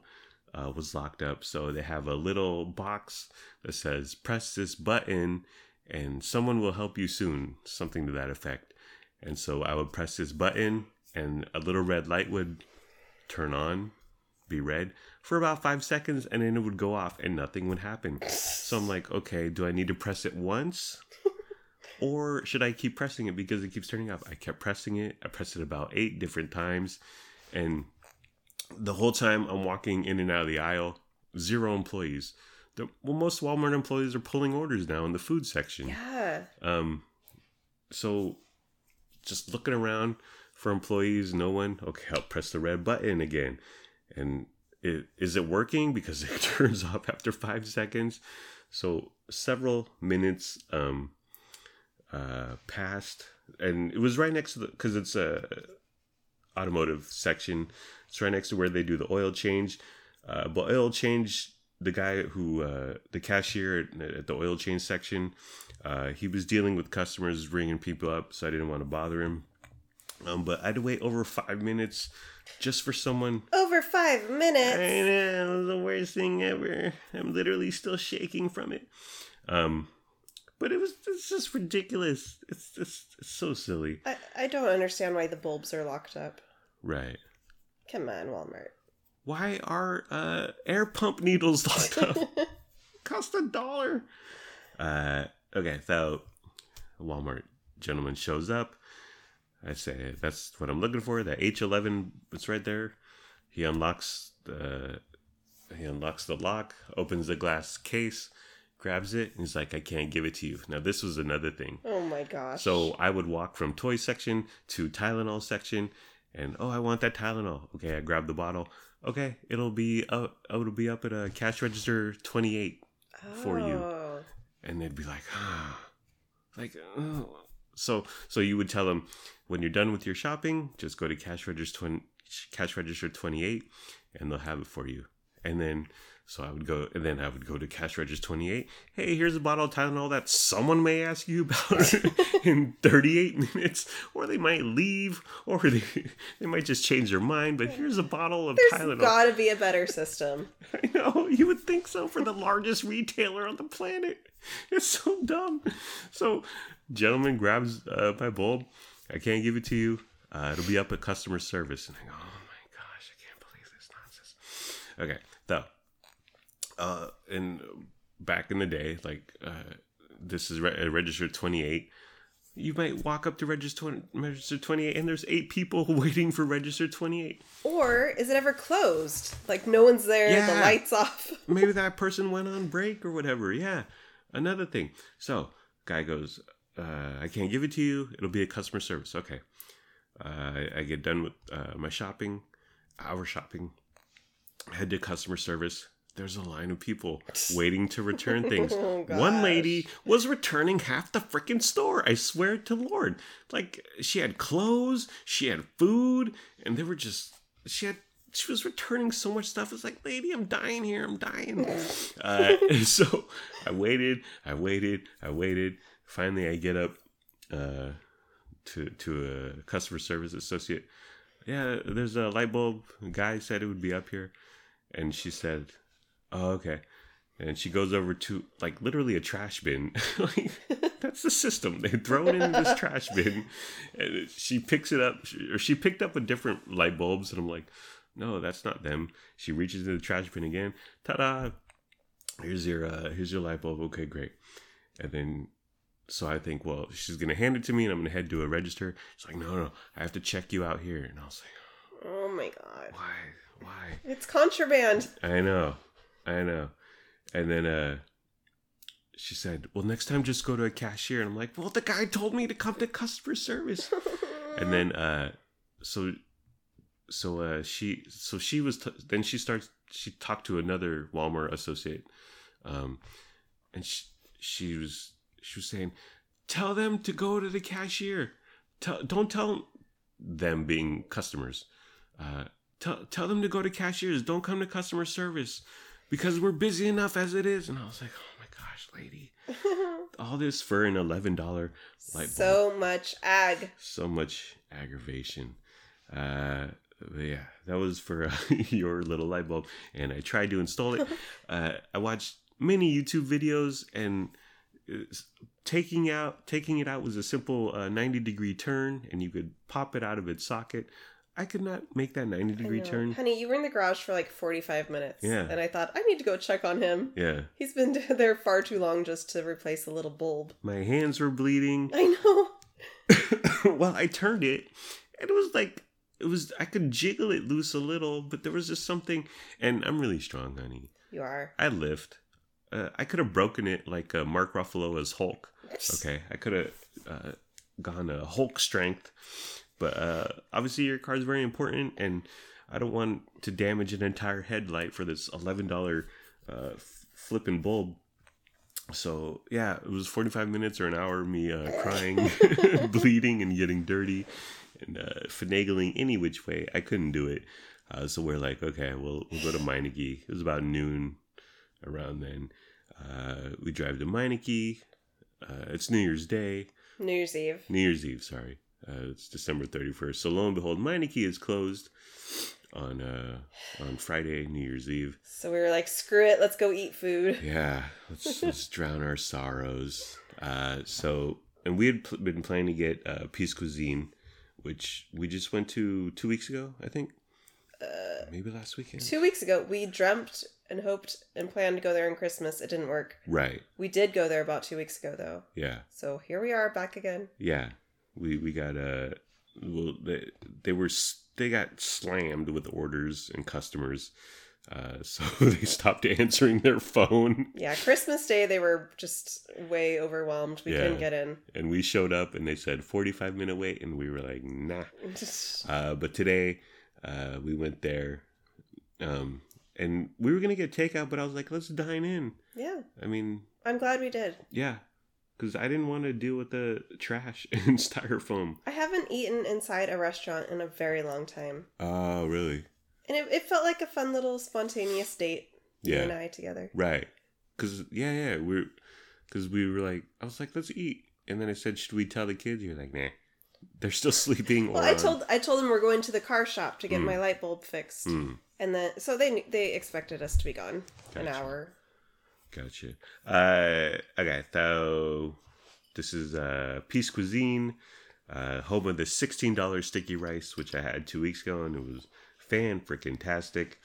uh, was locked up, so they have a little box that says "Press this button, and someone will help you soon." Something to that effect. And so I would press this button, and a little red light would turn on, be red for about five seconds, and then it would go off, and nothing would happen. So I'm like, okay, do I need to press it once? Or should I keep pressing it because it keeps turning off? I kept pressing it. I pressed it about eight different times. And the whole time I'm walking in and out of the aisle, zero employees. The, well, most Walmart employees are pulling orders now in the food section. yeah. Um, so just looking around for employees, no one. Okay, I'll press the red button again, and it, is it working? Because it turns off after five seconds. So several minutes um, uh, passed, and it was right next to the because it's a automotive section. It's right next to where they do the oil change. Uh, but oil change, the guy who uh, the cashier at, at the oil change section, uh, he was dealing with customers, ringing people up, so I didn't want to bother him. Um, but I had to wait over five minutes just for someone. Over five minutes. I know, it was the worst thing ever. I'm literally still shaking from it. Um, but it was it's just ridiculous. It's just it's so silly. I, I don't understand why the bulbs are locked up. Right. Come on, Walmart. Why are uh, air pump needles locked up? Cost a dollar. Uh, okay, so Walmart gentleman shows up. I say that's what I'm looking for. That H11, it's right there. He unlocks the he unlocks the lock, opens the glass case, grabs it, and he's like, "I can't give it to you." Now this was another thing. Oh my gosh. So I would walk from toy section to Tylenol section, and oh, I want that Tylenol. Okay, I grab the bottle. Okay, it'll be up. It'll be up at a cash register twenty eight, for you. Oh. and they'd be like, ah, like, oh. so so you would tell them when you're done with your shopping, just go to cash register twenty, cash register twenty eight, and they'll have it for you. And then so I would go, and then I would go to cash register twenty eight. Hey, here's a bottle of Tylenol that someone may ask you about in thirty eight minutes, or they might leave, or they they might just change their mind. But here's a bottle of There's Tylenol. There's gotta be a better system. I know you would think so for the largest retailer on the planet. It's so dumb. So, gentleman grabs uh, my bulb. I can't give it to you. Uh, it'll be up at customer service. And I go, oh my gosh, I can't believe this nonsense. Okay, so, uh, and back in the day, like uh, this is re- register twenty eight. You might walk up to register 20, register twenty eight, and there's eight people waiting for register twenty eight. Or is it ever closed? Like no one's there, yeah. the lights off. maybe that person went on break or whatever. Yeah. Another thing. So, guy goes, uh, I can't give it to you. It'll be a customer service. Okay. Uh, I, get done with uh, my shopping, our shopping, head to customer service. There's a line of people waiting to return things. Oh, One lady was returning half the freaking store. I swear to Lord. Like, she had clothes, she had food, and they were just, she had, she was returning so much stuff. It's like, lady, I'm dying here. I'm dying. uh, so I waited, I waited, I waited. Finally, I get up uh, to to a customer service associate. Yeah, there's a light bulb. The guy said it would be up here, and she said, "Oh, okay." And she goes over to like literally a trash bin. like that's the system. They throw it in this trash bin, and she picks it up, or she picked up a different light bulbs, and I'm like, "No, that's not them." She reaches into the trash bin again. Ta-da! Here's your uh, here's your light bulb. Okay, great. And then so I think, well, she's gonna hand it to me, and I'm gonna head to a register. She's like, no, no, I have to check you out here. And I was like, Oh my god. why, why? It's contraband. I know, I know. And then uh, she said, well, next time just go to a cashier. And I'm like, well, the guy told me to come to customer service. and then uh, so so uh, she so she was t- then she starts she talked to another Walmart associate, um, and she she was she was saying, tell them to go to the cashier. Tell don't tell them being customers. Uh, tell tell them to go to cashiers. Don't come to customer service because we're busy enough as it is. And I was like, oh my gosh, lady, all this for an eleven dollar light bulb so much ag. so much aggravation. Uh, yeah, that was for uh, your little light bulb, and I tried to install it. Uh, I watched many YouTube videos, and taking out taking it out was a simple uh, ninety degree turn, and you could pop it out of its socket. I could not make that ninety degree turn. Honey, you were in the garage for like 45 minutes. Yeah. And I thought, I need to go check on him. Yeah, He's been there far too long just to replace a little bulb. my hands were bleeding. I know. well, I turned it, and it was like it was. I could jiggle it loose a little, but there was just something. And I'm really strong, honey. You are. I lift. Uh, I could have broken it like uh, Mark Ruffalo as Hulk. Okay, I could have uh, gone to Hulk strength, but uh, obviously your car is very important, and I don't want to damage an entire headlight for this eleven dollar uh, f- flipping bulb. So yeah, it was forty five minutes or an hour of me uh, crying, bleeding, and getting dirty, and uh, finagling any which way. I couldn't do it. Uh, so we're like, okay, we'll we'll go to Meineke. It was about noon around then. Uh, we drive to Meineke. Uh, it's New Year's Day. New Year's Eve. New Year's Eve, sorry. Uh, it's December 31st. So lo and behold, Meineke is closed on uh, on Friday, New Year's Eve. So we were like, screw it, let's go eat food. Yeah, let's, let's drown our sorrows. Uh, so, and we had pl- been planning to get uh, Peace Cuisine, which we just went to two weeks ago, I think. Uh, Maybe last weekend. Two weeks ago, we dreamt and hoped and planned to go there on Christmas. It didn't work. Right. We did go there about two weeks ago, though. Yeah. So here we are back again. Yeah. We we got uh well they they were they got slammed with orders and customers. Uh, so they stopped answering their phone, Yeah, Christmas Day, they were just way overwhelmed. We Yeah. couldn't get in. and we showed up, and they said forty five minute wait, and we were like, nah. Uh, but today, uh, we went there, um, and we were gonna get takeout, but I was like, let's dine in. yeah, I mean, I'm glad we did. yeah, because I didn't want to deal with the trash and styrofoam. I haven't eaten inside a restaurant in a very long time. Oh, really? And it, it felt like a fun little spontaneous date, you Yeah. and I together. Right. Cause yeah, yeah, we're because we were like, I was like, let's eat, and then I said, should we tell the kids? You're like, nah, they're still sleeping. Well, I told I told them we're going to the car shop to get Mm. my light bulb fixed, Hmm, and then so they they expected us to be gone an hour. gotcha. Uh, okay, so this is uh Peace Cuisine, uh, home of the sixteen dollar sticky rice, which I had two weeks ago, and it was fan freaking tastic.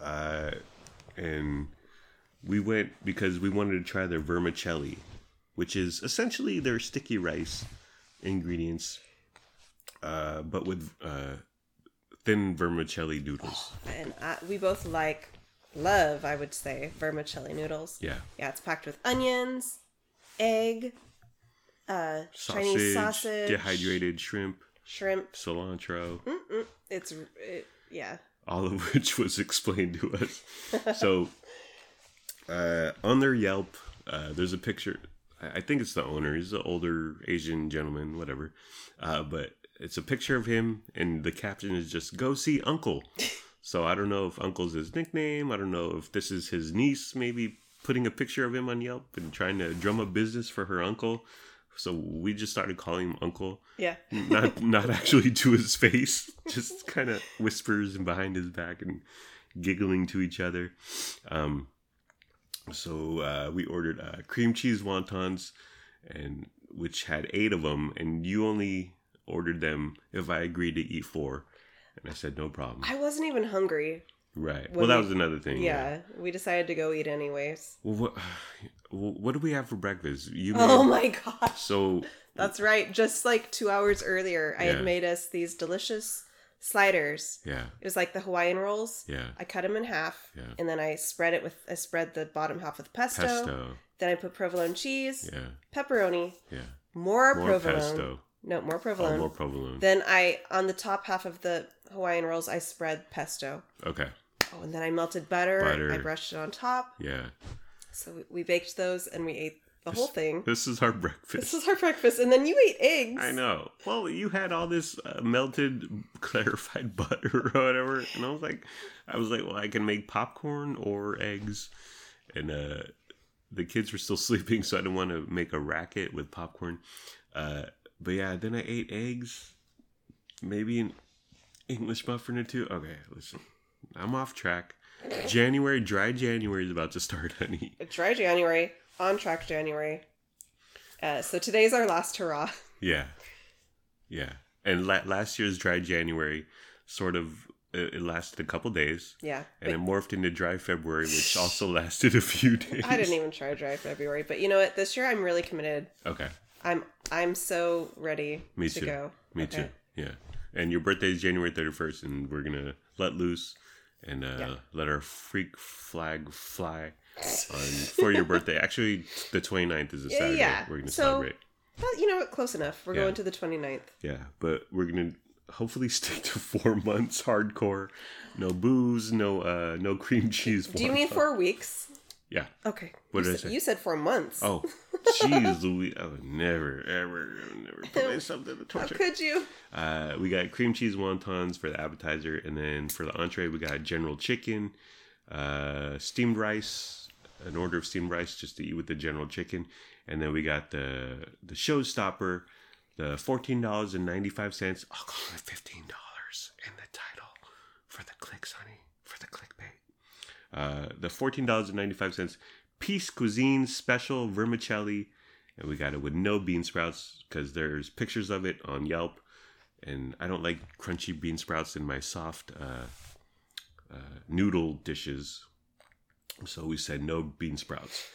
Uh, and we went because we wanted to try their vermicelli, which is essentially their sticky rice ingredients, uh, but with uh, thin vermicelli noodles. And I, we both like love, I would say, vermicelli noodles. Yeah, Yeah, it's packed with onions, egg, uh, sausage, Chinese sausage, dehydrated shrimp, shrimp. cilantro, Mm-mm. It's it, yeah. all of which was explained to us. so, uh, on their Yelp, uh, there's a picture. I think it's the owner. He's an older Asian gentleman, whatever. Uh, but it's a picture of him, and the caption is just "Go see Uncle." so I don't know if Uncle's his nickname. I don't know if this is his niece, maybe putting a picture of him on Yelp and trying to drum up business for her uncle. So we just started calling him Uncle Yeah. not not actually to his face, just kind of whispers and behind his back and giggling to each other. Um, so uh, we ordered uh, cream cheese wontons, and which had eight of them, and you only ordered them if I agreed to eat four, and I said no problem. I wasn't even hungry. right. Well, that we- was another thing. Yeah, we decided to go eat anyways. Well, what, what do we have for breakfast? You Oh my gosh. So That's right. Just like two hours earlier, I had made us these delicious sliders. yeah, It was like the Hawaiian rolls. yeah, I cut them in half, Yeah. and then I spread it with I spread the bottom half with pesto. pesto. Then I put provolone cheese, Yeah, pepperoni, yeah. more, More provolone. pesto. No, more Oh, provolone. more provolone. Then I on the top half of the Hawaiian rolls, I spread pesto. Okay. Oh, and then I melted butter. Butter. I brushed it on top. Yeah. So we- we baked those, and we ate the whole thing. This is our breakfast. This is our breakfast, and then you ate eggs. I know. Well, you had all this uh, melted, clarified butter or whatever, and I was like, I was like, well, I can make popcorn or eggs, and uh, the kids were still sleeping, so I didn't want to make a racket with popcorn. Uh, but yeah, then I ate eggs, maybe an English muffin or two. Okay, listen, I'm off track. January, dry January is about to start, honey. Dry January, on track January. Uh, so today's our last hurrah. Yeah, yeah. And la- last year's dry January sort of it, it lasted a couple days, Yeah, and it morphed into dry February, which also lasted a few days. I didn't even try dry February. But you know what? This year I'm really committed. Okay, I'm I'm so ready me to too. go. Me Okay. too. Yeah. And your birthday is January thirty first, and we're gonna let loose and uh, Yeah. let our freak flag fly for your birthday. Actually, the 29th is a Saturday. yeah. We're gonna So- celebrate. Well, you know what? Close enough. We're Yeah. going to the 29th. Yeah, but we're gonna hopefully stick to four months hardcore. No booze, no uh, no cream cheese. Do you mean four weeks? Yeah. Okay. What you did I say? You said four months. Oh, jeez, Louis! I would never, ever, never put myself in the How could you? Uh, we got cream cheese wontons for the appetizer, and then for the entree, we got general chicken, uh, steamed rice, an order of steamed rice just to eat with the general chicken, and then we got the the showstopper, the fourteen dollars and ninety five cents. I'll call it fifteen dollars in the title for the clicks, honey, for the clickbait. Uh, the fourteen dollars and ninety five cents Peace Cuisine Special Vermicelli, and we got it with no bean sprouts because there's pictures of it on Yelp, and I don't like crunchy bean sprouts in my soft uh, uh, noodle dishes, so we said no bean sprouts.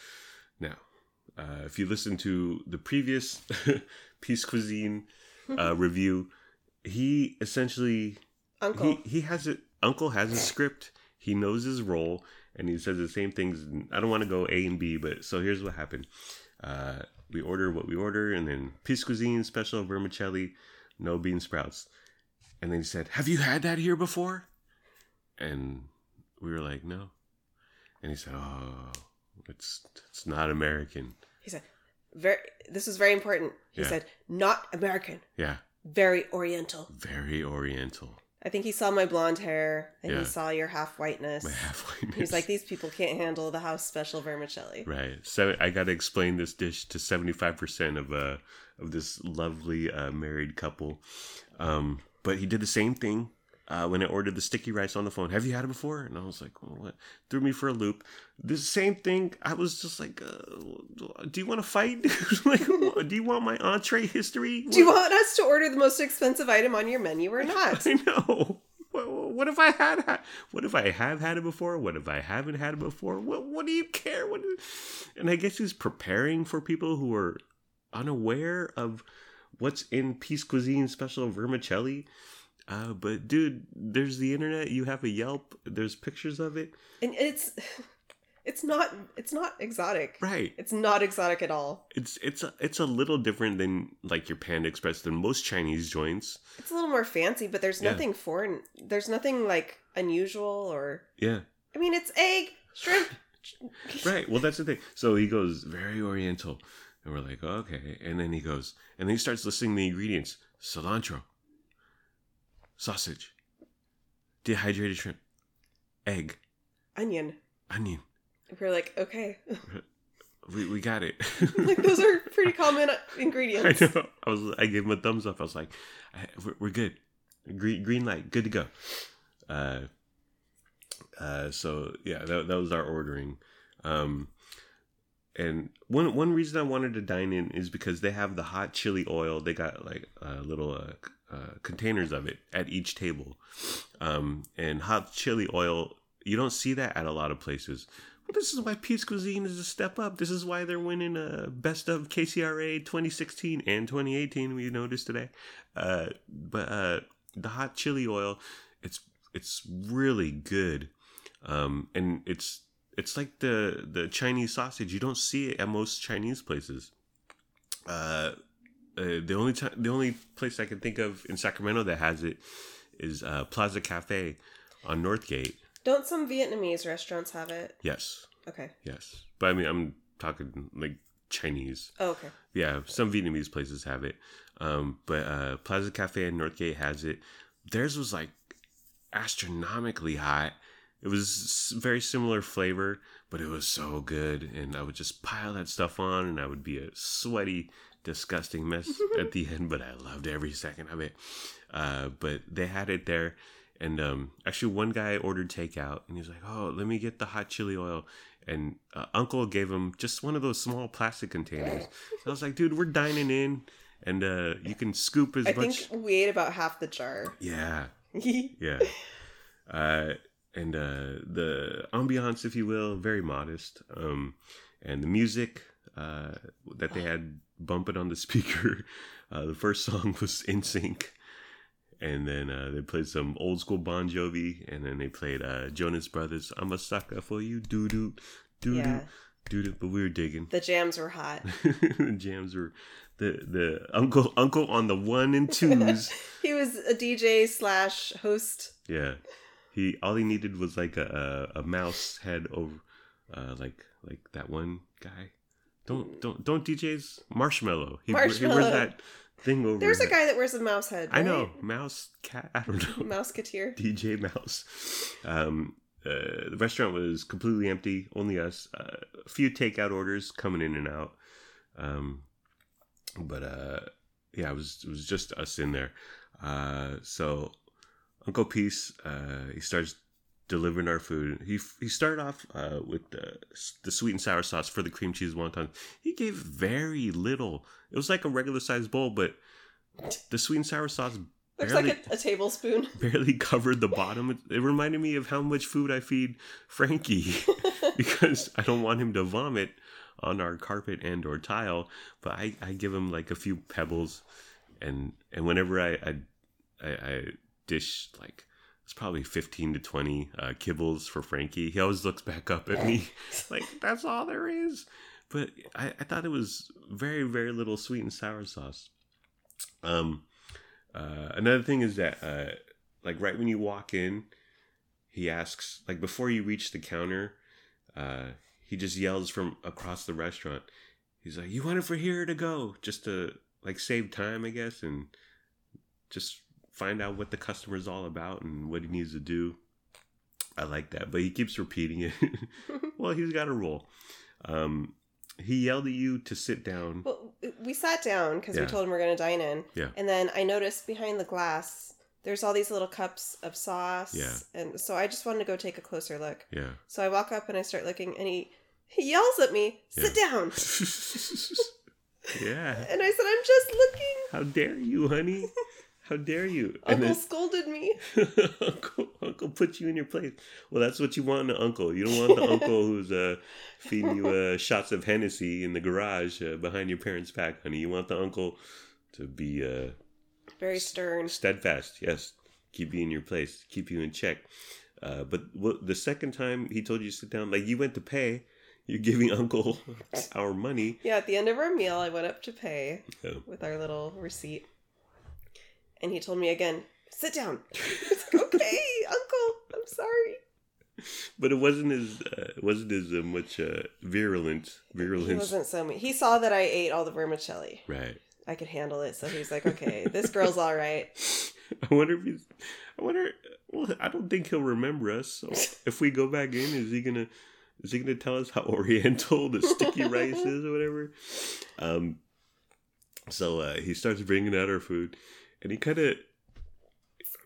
Now, uh, if you listen to the previous Peace Cuisine uh, review, he essentially Uncle. he he has it. Uncle has a script. He knows his role, and he says the same things. I don't want to go A and B, but so here's what happened. Uh, we order what we order, and then Peace Cuisine special vermicelli, no bean sprouts. And then he said, "Have you had that here before?" And we were like, "No." And he said, "Oh, it's it's not American." He said, "Very. This is very important." He Yeah. said, "Not American. Yeah, Very Oriental." very Oriental. I think he saw my blonde hair and Yeah. he saw your half whiteness. My halfway. He's like, these people can't handle the house special vermicelli. Right. So I got to explain this dish to seventy five percent of uh of this lovely uh, married couple. Um, but he did the same thing uh, when I ordered the sticky rice on the phone. Have you had it before? And I was like, well, what? Threw me for a loop. The same thing. I was just like, uh, do you want to fight? like, do you want my entree history? Do you want us to order the most expensive item on your menu or not? I know. What, what if I had? What if I have had it before? What if I haven't had it before? What What do you care? What? And I guess he's preparing for people who are unaware of what's in Peace Cuisine special vermicelli. Uh, but dude, there's the internet. You have a Yelp. There's pictures of it. And it's it's not it's not exotic. Right. It's not exotic at all. It's it's a, it's a little different than like your Panda Express than most Chinese joints. It's a little more fancy, but there's Yeah. nothing foreign. There's nothing like unusual or Yeah. I mean, it's egg, shrimp. right. Well, that's the thing. So he goes very oriental, and we're like, okay. And then he goes, and then he starts listing the ingredients: cilantro, sausage, dehydrated shrimp, egg, Onion. onion. We're like, okay, We, we got it. like those are pretty common ingredients. I know. I was. I gave him a thumbs up. I was like, I, we're, we're good. Green green light. Good to go. Uh. Uh. So yeah, that that was our ordering. Um. And one one reason I wanted to dine in is because they have the hot chili oil. They got like a little uh, uh, containers of it at each table. Um. And hot chili oil, you don't see that at a lot of places. Well, this is why Peace Cuisine is a step up. This is why they're winning uh, best of KCRA 2016 and 2018. We noticed today, uh, but uh, the hot chili oil, it's it's really good, um, and it's it's like the the Chinese sausage. You don't see it at most Chinese places. Uh, the only time, the only place I can think of in Sacramento that has it is uh, Plaza Cafe on Northgate. Don't some Vietnamese restaurants have it? Yes, Okay. yes, but I mean I'm talking like Chinese. Oh, okay. Yeah, some Vietnamese places have it. Um, but uh, Plaza Cafe in Northgate has it. Theirs was like astronomically hot. It was very similar flavor, but it was so good. And I would just pile that stuff on, and I would be a sweaty, disgusting mess at the end. But I loved every second of it. Uh, but they had it there. And um, actually, one guy ordered takeout, and he was like, "Oh, let me get the hot chili oil." And uh, Uncle gave him just one of those small plastic containers. I was like, "Dude, we're dining in, and uh, you can scoop as I much." think we ate about half the jar. Yeah, yeah. Uh, and uh, the ambiance, if you will, very modest. Um, and the music uh, that they had bumping on the speaker, uh, the first song was NSYNC. And then uh, they played some old school Bon Jovi, and then they played uh, Jonas Brothers. I'm a sucker for you, doo doo, doo doo, Yeah. doo doo. But we were digging. The jams were hot. the jams were, the the uncle uncle on the one and twos. he was a DJ slash host. yeah, he all he needed was like a a, a mouse head over, uh, like like that one guy. Don't don't don't DJs marshmallow. He, he wears that thing over. There's a guy that wears a mouse head. I know mouse cat. I don't know. Mouseketeer. DJ Mouse. Um, uh, the restaurant was completely empty, only us. Uh, a few takeout orders coming in and out. Um, but uh, yeah, it was it was just us in there. Uh, so Uncle Peace, uh, he starts delivering our food. He he started off uh, with the the sweet and sour sauce for the cream cheese wonton. He gave very little. It was like a regular sized bowl, but the sweet and sour sauce Looks barely like a, a tablespoon. barely covered the bottom. It, it reminded me of how much food I feed Frankie because I don't want him to vomit on our carpet and or tile. But I, I give him like a few pebbles, and and whenever I I, I, I dish like it's probably fifteen to twenty uh, kibbles for Frankie. He always looks back up at me like that's all there is. But I, I thought it was very very little sweet and sour sauce. Um. Uh, another thing is that, uh, like, right when you walk in, he asks, like, before you reach the counter, uh, he just yells from across the restaurant. He's like, "You want it for here to go?" Just to like save time, I guess, and just find out what the customer's all about and what he needs to do. I like that, but he keeps repeating it. well, he's got a rule. Um, he yelled at you to sit down. Well, we sat down because Yeah. we told him we are going to dine in. Yeah. And then I noticed behind the glass, there's all these little cups of sauce. Yeah. And so I just wanted to go take a closer look. Yeah. So I walk up and I start looking, and he he yells at me, "Sit down!" yeah. And I said, "I'm just looking." How dare you, honey? How dare you? Uncle then scolded me. uncle, uncle put you in your place. Well, that's what you want in an uncle. You don't want the uncle who's uh, feeding you uh, shots of Hennessy in the garage uh, behind your parents' back, honey. You want the uncle to be uh, Very stern. steadfast. Yes, keep you in your place, keep you in check. Uh, but what, the second time he told you to sit down, like you went to pay, you're giving uncle our money. Yeah, at the end of our meal, I went up to pay Yeah. with our little receipt. And he told me again, sit down. Like, okay, uncle, I'm sorry. But it wasn't as uh, wasn't as uh, much uh, virulent. He wasn't so mean. He saw that I ate all the vermicelli. right? I could handle it, so he's like, okay, this girl's all right. I wonder if he's. I wonder. Well, I don't think he'll remember us. So if we go back in, is he gonna? Is he gonna tell us how Oriental the sticky rice is or whatever? Um. So uh, he starts bringing out our food, and he kind of.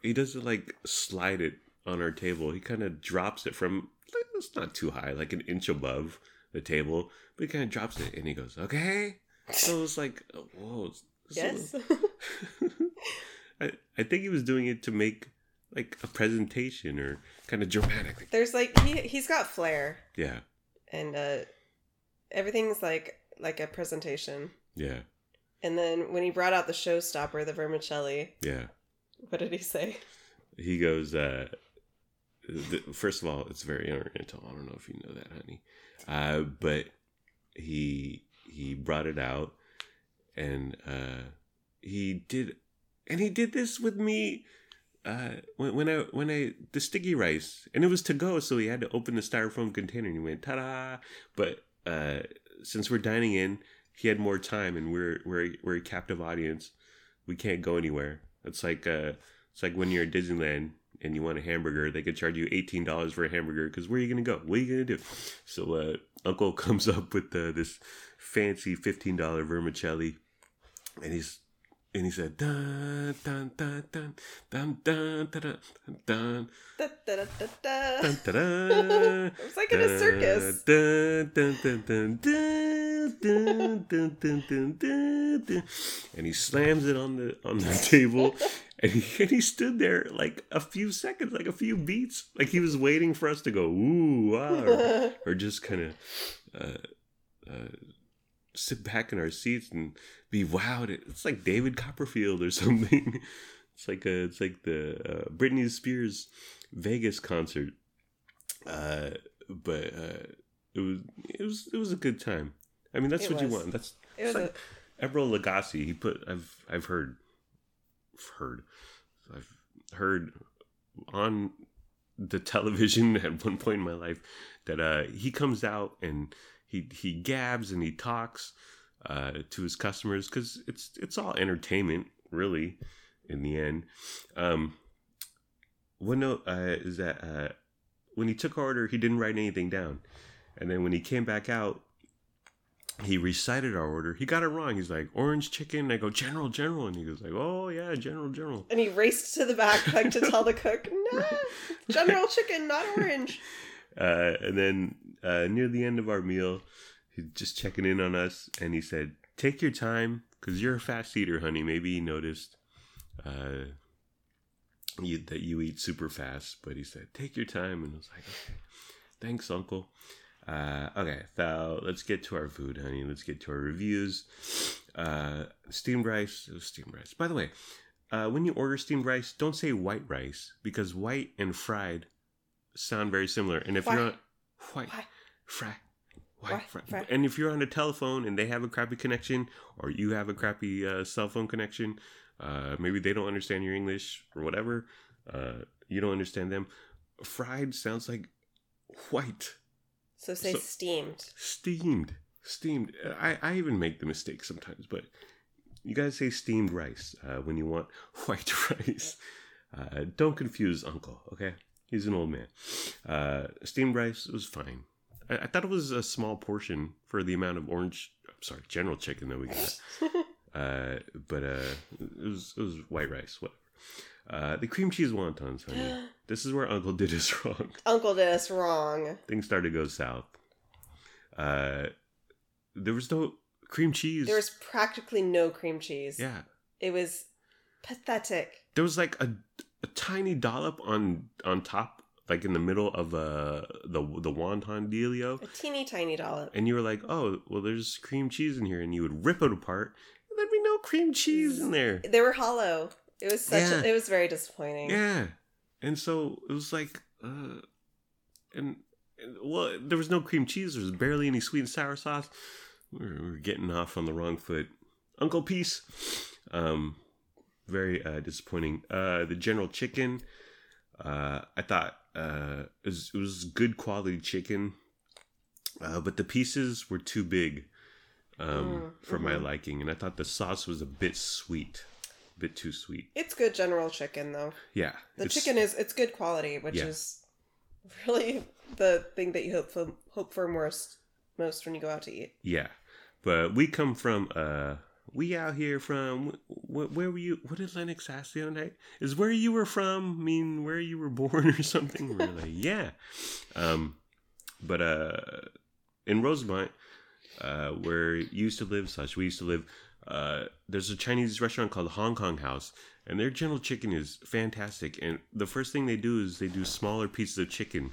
He doesn't like slide it on our table. He kind of drops it from. It's not too high, like an inch above the table, but he kind of drops it, and he goes, "Okay." So it's like, whoa. Yes. little- I, I think he was doing it to make like a presentation or kind of dramatic. There's like he he's got flair, yeah, and uh, everything's like like a presentation. yeah, And then when he brought out the showstopper, the vermicelli, yeah. what did he say? He goes, uh, the, first of all, it's very oriental. I don't know if you know that, honey. Uh, but he he brought it out and uh, he did and he did this with me uh, when, when I when I the sticky rice and it was to go, so he had to open the styrofoam container and he went ta-da. But uh, since we're dining in, he had more time and we're we're we're a captive audience. We can't go anywhere. It's like uh, it's like when you're at Disneyland and you want a hamburger, they could charge you eighteen dollars for a hamburger because where are you gonna go? What are you gonna do? So uh, Uncle comes up with uh, this fancy fifteen dollar vermicelli, and he's and he said dun dun dun dun dun dun dun dun dun. It was like in a circus. Dun, dun, dun, dun, dun, dun, dun, dun, dun, dun. And he slams it on the on the table, and he, and he stood there like a few seconds, like a few beats, like he was waiting for us to go ooh wow, or, or just kind of uh, uh, sit back in our seats and be wowed. It's like David Copperfield or something. It's like a, it's like the uh, Britney Spears Vegas concert. Uh, but uh, it was it was it was a good time. I mean, that's It what you want. That's It was like, Emeril Lagasse, he put I've I've heard heard I've heard on the television at one point in my life that uh he comes out and he he gabs and he talks uh to his customers cuz it's it's all entertainment really in the end. Um one note uh, is that uh when he took our order he didn't write anything down. And then when he came back out he recited our order. He got it wrong. He's like, orange chicken. I go, General, General. And he goes like, oh, yeah, General, General. And he raced to the back like to tell the cook, no, General Chicken, not orange. Uh, and then uh, near the end of our meal, he's just checking in on us. And he said, take your time because you're a fast eater, honey. Maybe he noticed uh, you, that you eat super fast. But he said, take your time. And I was like, okay, thanks, Uncle. Uh, okay, so let's get to our food, honey. Let's get to our reviews. Uh, steamed rice. Steamed rice. By the way, uh, when you order steamed rice, don't say white rice because white and fried sound very similar. And if Why? you're on white, Why? Fry, Why? white, fry. Fry. and if you're on a telephone and they have a crappy connection, or you have a crappy uh, cell phone connection, uh, maybe they don't understand your English or whatever. Uh, you don't understand them. Fried sounds like white So say So- steamed. steamed steamed i i even make the mistake sometimes but you gotta say steamed rice uh, when you want white rice uh, don't confuse uncle okay he's an old man uh, steamed rice was fine I, I thought it was a small portion for the amount of orange i'm sorry general chicken that we got uh, but uh, it was it was white rice whatever uh, the cream cheese wontons honey this is where uncle did us wrong Uncle did us wrong. things started to go south. Uh, there was no cream cheese. There was practically no cream cheese. yeah, It was pathetic. there was like a, a tiny dollop on on top, like in the middle of uh the the wonton dealio, A teeny tiny dollop. and you were like, oh, well, there's cream cheese in here, and you would rip it apart, and there'd be no cream cheese in there. They were hollow. It was such. Yeah. A, it was very disappointing. Yeah, and so it was like, uh, and, and well, there was no cream cheese. There was barely any sweet and sour sauce. We were, we were getting off on the wrong foot. Uncle Peace, um, very uh, disappointing. Uh, the General Chicken, uh, I thought uh, it was, it was good quality chicken, uh, but the pieces were too big um, Mm, for my mhm. liking, and I thought the sauce was a bit sweet, a bit too sweet. It's good general chicken though. Yeah, The chicken is it's good quality, which Yeah. is really the thing that you hope for hope for most most when you go out to eat. Yeah, but we come from uh, we out here from wh- where were you? What did Lennox ask the other night? Is where you were from mean where you were born or something? Like, yeah, um, but uh, in Rosemont, uh, where you used to live, slash we used to live, uh, there's a Chinese restaurant called Hong Kong House, and their general chicken is fantastic. And the first thing they do is they do smaller pieces of chicken.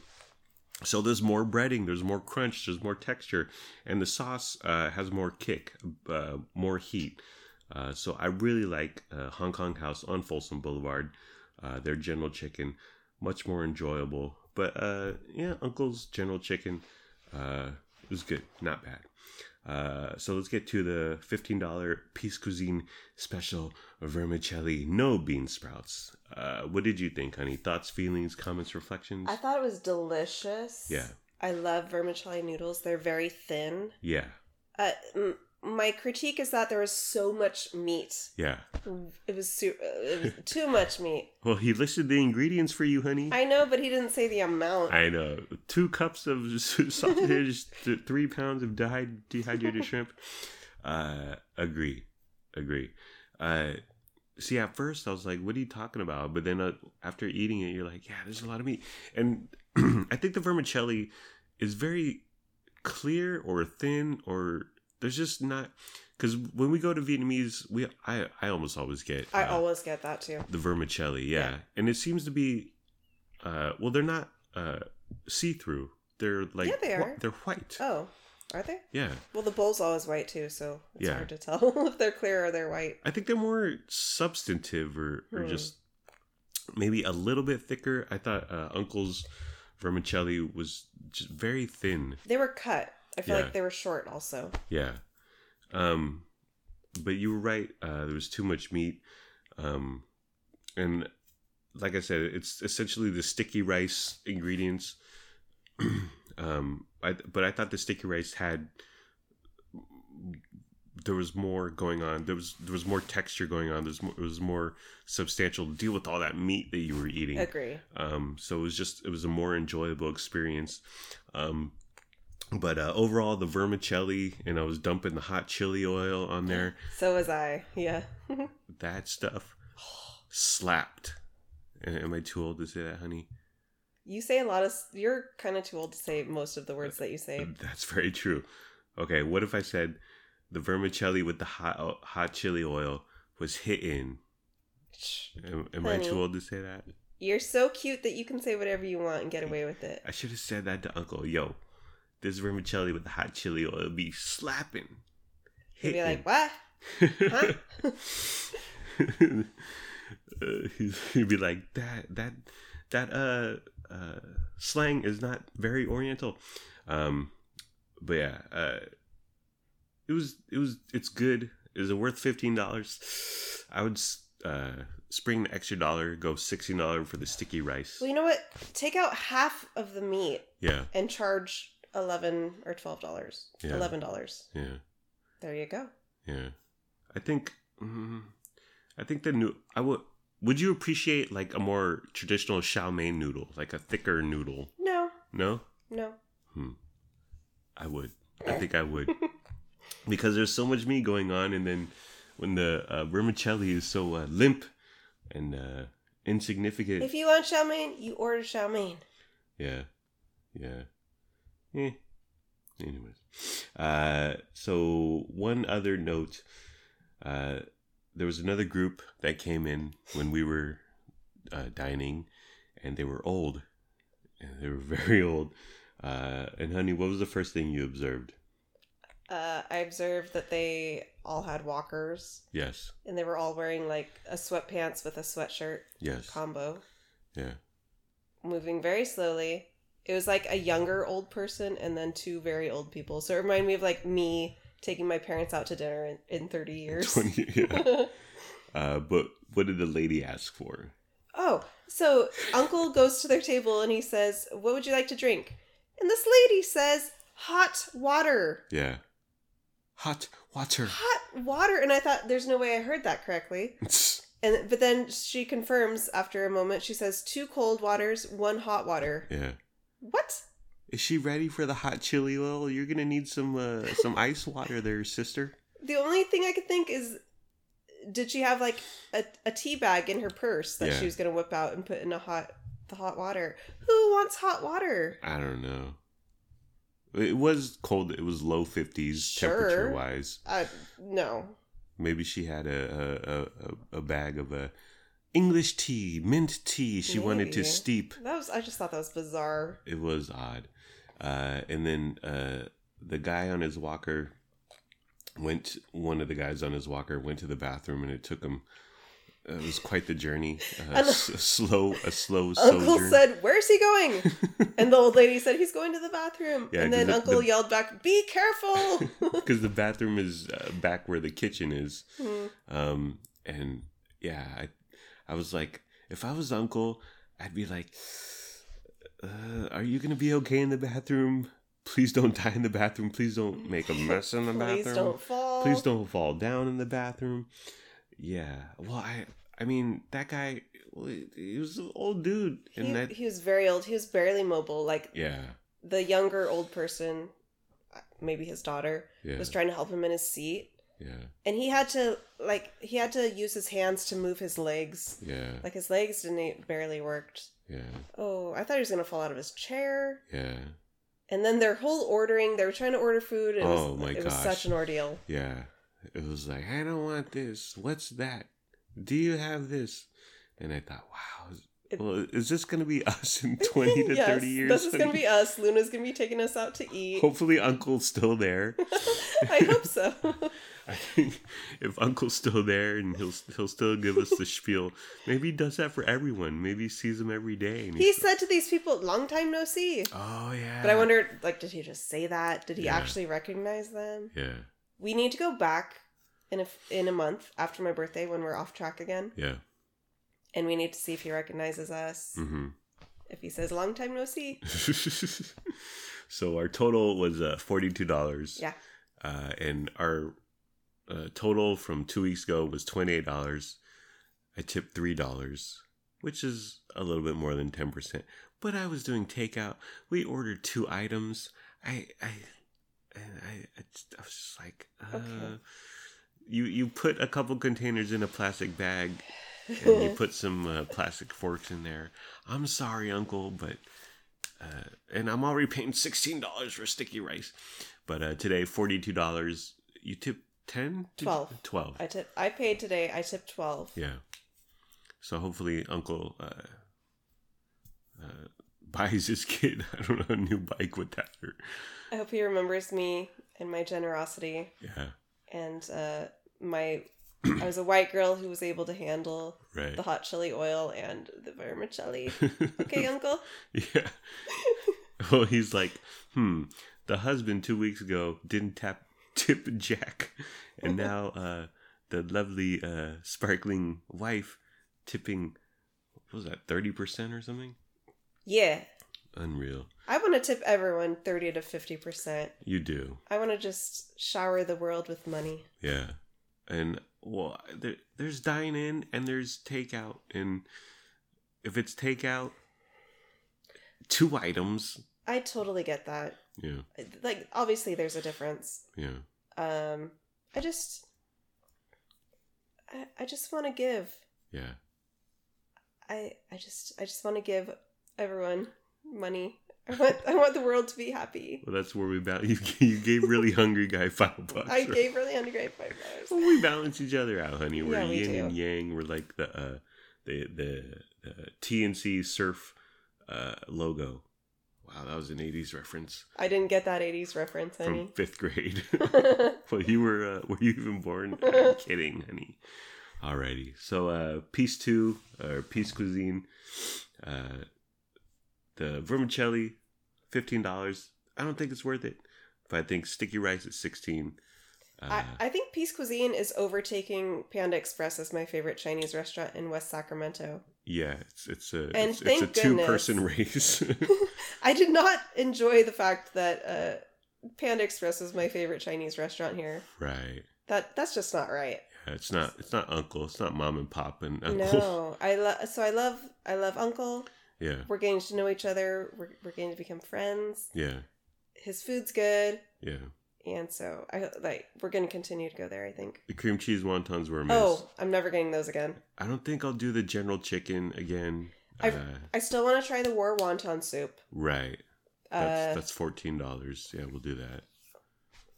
So there's more breading, there's more crunch, there's more texture, and the sauce uh, has more kick, uh, more heat. Uh, so I really like uh, Hong Kong House on Folsom Boulevard. Uh, their General Chicken, much more enjoyable. But uh, yeah, Uncle's General Chicken was good, not bad. Uh, so let's get to the $15 Peace Cuisine Special Vermicelli, no bean sprouts. Uh, what did you think, honey? Thoughts, feelings, comments, reflections? I thought it was delicious. Yeah. I love vermicelli noodles. They're very thin. yeah, Uh, my critique is that there was so much meat. yeah. It was, su- it was too much meat. Well, he listed the ingredients for you, honey. I know, but he didn't say the amount. I know. Two cups of sausage, th- three pounds of dehy- dehydrated shrimp. Uh, agree, agree. Uh, see, at first I was like, "What are you talking about?" But then uh, after eating it, you're like, "Yeah, there's a lot of meat." And I think the vermicelli is very clear or thin, or there's just not. Because when we go to Vietnamese, we I I almost always get I uh, always get that too. the vermicelli, yeah. Yeah. And it seems to be uh well they're not uh see through. They're like Yeah, they are. they're white. Oh, are they? Yeah. Well, the bowl's always white too, so it's Yeah. hard to tell if they're clear or they're white. I think they're more substantive or, or Hmm. just maybe a little bit thicker. I thought uh, Uncle's vermicelli was just very thin. They were cut. I feel Yeah. like they were short also. Yeah. Um but you were right. Uh, there was too much meat, um, and like I said, it's essentially the sticky rice ingredients. um, I, but I thought the sticky rice had there was more going on. There was there was more texture going on. There's more, it was more substantial to deal with all that meat that you were eating. Agree. Um, so it was just it was a more enjoyable experience. Um, but uh, overall, the vermicelli and I was dumping the hot chili oil on there. So was I. Yeah. That stuff slapped. Am I too old to say that, honey? you say a lot of. You're kind of too old to say most of the words that you say. That's very true. Okay, what if I said the vermicelli with the hot hot chili oil was hitting? Am, am I too old to say that? You're so cute that you can say whatever you want and get away with it. I should have said that to Uncle. Yo, this vermicelli with the hot chili oil be slapping. He'd be like, "What? Huh? uh, he'd, he'd be like that that that uh uh slang is not very oriental um but yeah uh it was it was it's good is it worth $15 i would uh spring the extra dollar go $16 for the sticky rice Well, you know what? Take out half of the meat yeah and charge eleven or twelve dollars. Yeah. Eleven dollars. yeah There you go. Yeah, I think mm, I think the new I would. Would you appreciate like a more traditional chow mein noodle, like a thicker noodle? No, No, no. Hmm. I would. I think I would because there's so much meat going on, and then when the uh, vermicelli is so uh, limp and uh, insignificant. If you want chow mein, you order chow mein. Yeah. Yeah. Eh. Anyways. Uh so one other note. Uh there was another group that came in when we were uh, dining and they were old. And they were very old. Uh and honey, what was the first thing you observed? Uh, I observed that they all had walkers Yes. and they were all wearing like a sweatpants with a sweatshirt Yes. combo, Yeah. moving very slowly. It was like a younger old person and then two very old people. So it reminded me of like me taking my parents out to dinner in, in 30 years. 20 yeah. Uh but what did the lady ask for? Oh, so Uncle goes to their table and he says, What would you like to drink? And this lady says, Hot water. Yeah. Hot water. Hot water. And I thought, There's no way I heard that correctly. And but then she confirms after a moment, she says, Two cold waters, one hot water. yeah. What? Is she ready for the hot chili oil? You're gonna need some uh, some ice water there, sister. The only thing I could think is, did she have like a, a tea bag in her purse that Yeah. she was going to whip out and put in a hot the hot water? Who wants hot water? I don't know. It was cold. It was low fifties Sure. temperature wise. Uh, no. Maybe she had a a, a, a bag of a English tea, mint tea. She wanted to steep. That was I just thought that was bizarre. It was odd. Uh, and then uh, the guy on his walker went. One of the guys on his walker went to the bathroom, and it took him. It was quite the journey. Uh, s- a slow, a slow Uncle sojourn. said, "Where's he going?" and the old lady said, "He's going to the bathroom." Yeah, and then the- Uncle the- yelled back, "Be careful!" because the bathroom is uh, back where the kitchen is. Hmm. Um, and yeah, I, I was like, if I was uncle, I'd be like, uh, "Are you gonna be okay in the bathroom? Please don't die in the bathroom. Please don't make a mess in the Please bathroom. don't fall. Please don't fall down in the bathroom." Yeah. Well, I, I mean, that guy, well, he was an old dude, and He, that, he was very old. He was barely mobile. Like yeah, the younger old person, maybe his daughter, yeah, was trying to help him in his seat, yeah, and he had to like he had to use his hands to move his legs. yeah, Like his legs didn't barely worked. yeah, Oh, I thought he was gonna fall out of his chair. yeah. And then their whole ordering, they were trying to order food. And it Oh was, my it was such an ordeal. Yeah. It was like, I don't want this. What's that? Do you have this? And I thought, wow, is, well, is this going to be us in 20 to Yes, 30 years? This is gonna be us. Luna's gonna be taking us out to eat. Hopefully, Uncle's still there. I hope so. I think if Uncle's still there and he'll he'll still give us the spiel. Maybe he does that for everyone. Maybe he sees them every day. He said to these people, "Long time no see." oh yeah. But I wonder, like, did he just say that? Did he Yeah. actually recognize them? Yeah. We need to go back in a in a month after my birthday when we're off track again, Yeah. and we need to see if he recognizes us. Mm-hmm. If he says "long time no see," so our total was uh, forty-two dollars. yeah, uh, and our uh, total from two weeks ago was twenty eight dollars. I tipped three dollars, which is a little bit more than ten percent. But I was doing takeout. We ordered two items. I I and I I, just, I was just like, uh, Okay. you you put a couple containers in a plastic bag. and you put some uh, plastic forks in there. I'm sorry, Uncle, but uh, and I'm already paying sixteen dollars for sticky rice. But uh, today, forty two dollars. You tip ten? Twelve. Twelve. I tip. I paid today. I tipped twelve. Yeah. So hopefully, Uncle uh, uh, buys his kid. I don't know a new bike with that. Or, I hope he remembers me and my generosity yeah. and uh, my. I was a white girl who was able to handle Right. the hot chili oil and the vermicelli. Okay, Uncle. yeah. Well, he's like, hmm. The husband two weeks ago didn't tap tip Jack, and now uh, the lovely uh, sparkling wife tipping. What was that? Thirty percent or something? Yeah, Unreal. I want to tip everyone thirty to fifty percent. You do, I want to just shower the world with money. yeah. And well, there, there's dine in and there's takeout, and if it's takeout, two items. I totally get that. Yeah, Like, obviously, there's a difference. yeah. Um, I just, I, I just want to give. Yeah. I, I just, I just want to give everyone money. I want, I want the world to be happy. Well, that's where we balance. You, you gave really hungry guy five bucks. I right? gave really hungry guy five dollars. Well, we balance each other out, honey. We're Yeah, we yin do. and yang. We're like the uh, the the uh, T&C surf uh, logo. Wow, that was an '80s reference I didn't get that '80s reference, honey. from fifth grade. well, you were uh, were you even born? I'm kidding, honey. Alrighty, so uh, piece two or Peace Cuisine, uh, the vermicelli, fifteen dollars. I don't think it's worth it, but I think sticky rice is sixteen. Uh, I, I think Peace Cuisine is overtaking Panda Express as my favorite Chinese restaurant in West Sacramento. Yeah, it's it's a And it's, it's a two person race. I did not enjoy the fact that uh, Panda Express is my favorite Chinese restaurant here. right. That that's just not right. Yeah, it's not it's not uncle. It's not mom and pop and uncle. No, I love. So I love. I love Uncle. Yeah. We're getting to know each other. We're we're getting to become friends. Yeah. His food's good, Yeah. And so I like. We're going to continue to go there. I think. The cream cheese wontons were a miss. Oh, I'm never getting those again. I don't think I'll do the general chicken again. I've- Uh, I still want to try the wor wonton soup. right. That's Uh, that's fourteen dollars. Yeah, we'll do that.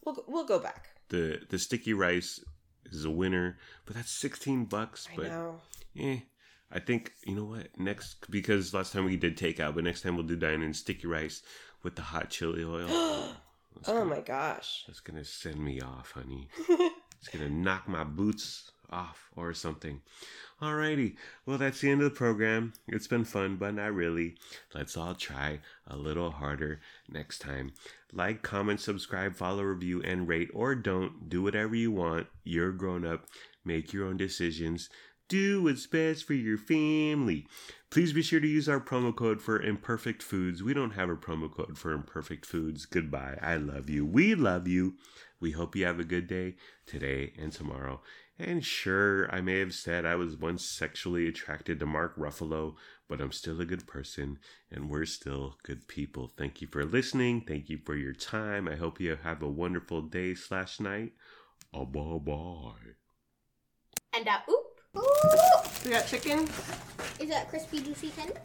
we'll we'll go back. The the sticky rice is a winner, but that's sixteen bucks. I But know. eh, I think you know what next because last time we did takeout, but next time we'll do dine in sticky rice with the hot chili oil. That's oh gonna- my gosh. It's gonna send me off, honey. It's gonna knock my boots off or something. Alrighty. Well, that's the end of the program. It's been fun, but not really. Let's all try a little harder next time. Like, comment, subscribe, follow, review, and rate, or don't. Do whatever you want. You're grown up. Make your own decisions. Do what's best for your family. Please be sure to use our promo code for Imperfect Foods. We don't have a promo code for Imperfect Foods. Goodbye. I love you. We love you. We hope you have a good day today and tomorrow. And sure, I may have said I was once sexually attracted to Mark Ruffalo, but I'm still a good person and we're still good people. Thank you for listening. Thank you for your time. I hope you have a wonderful day slash night. Oh, bye bye. And uh, oop. Ooh! We got chicken. Is that crispy, juicy tender?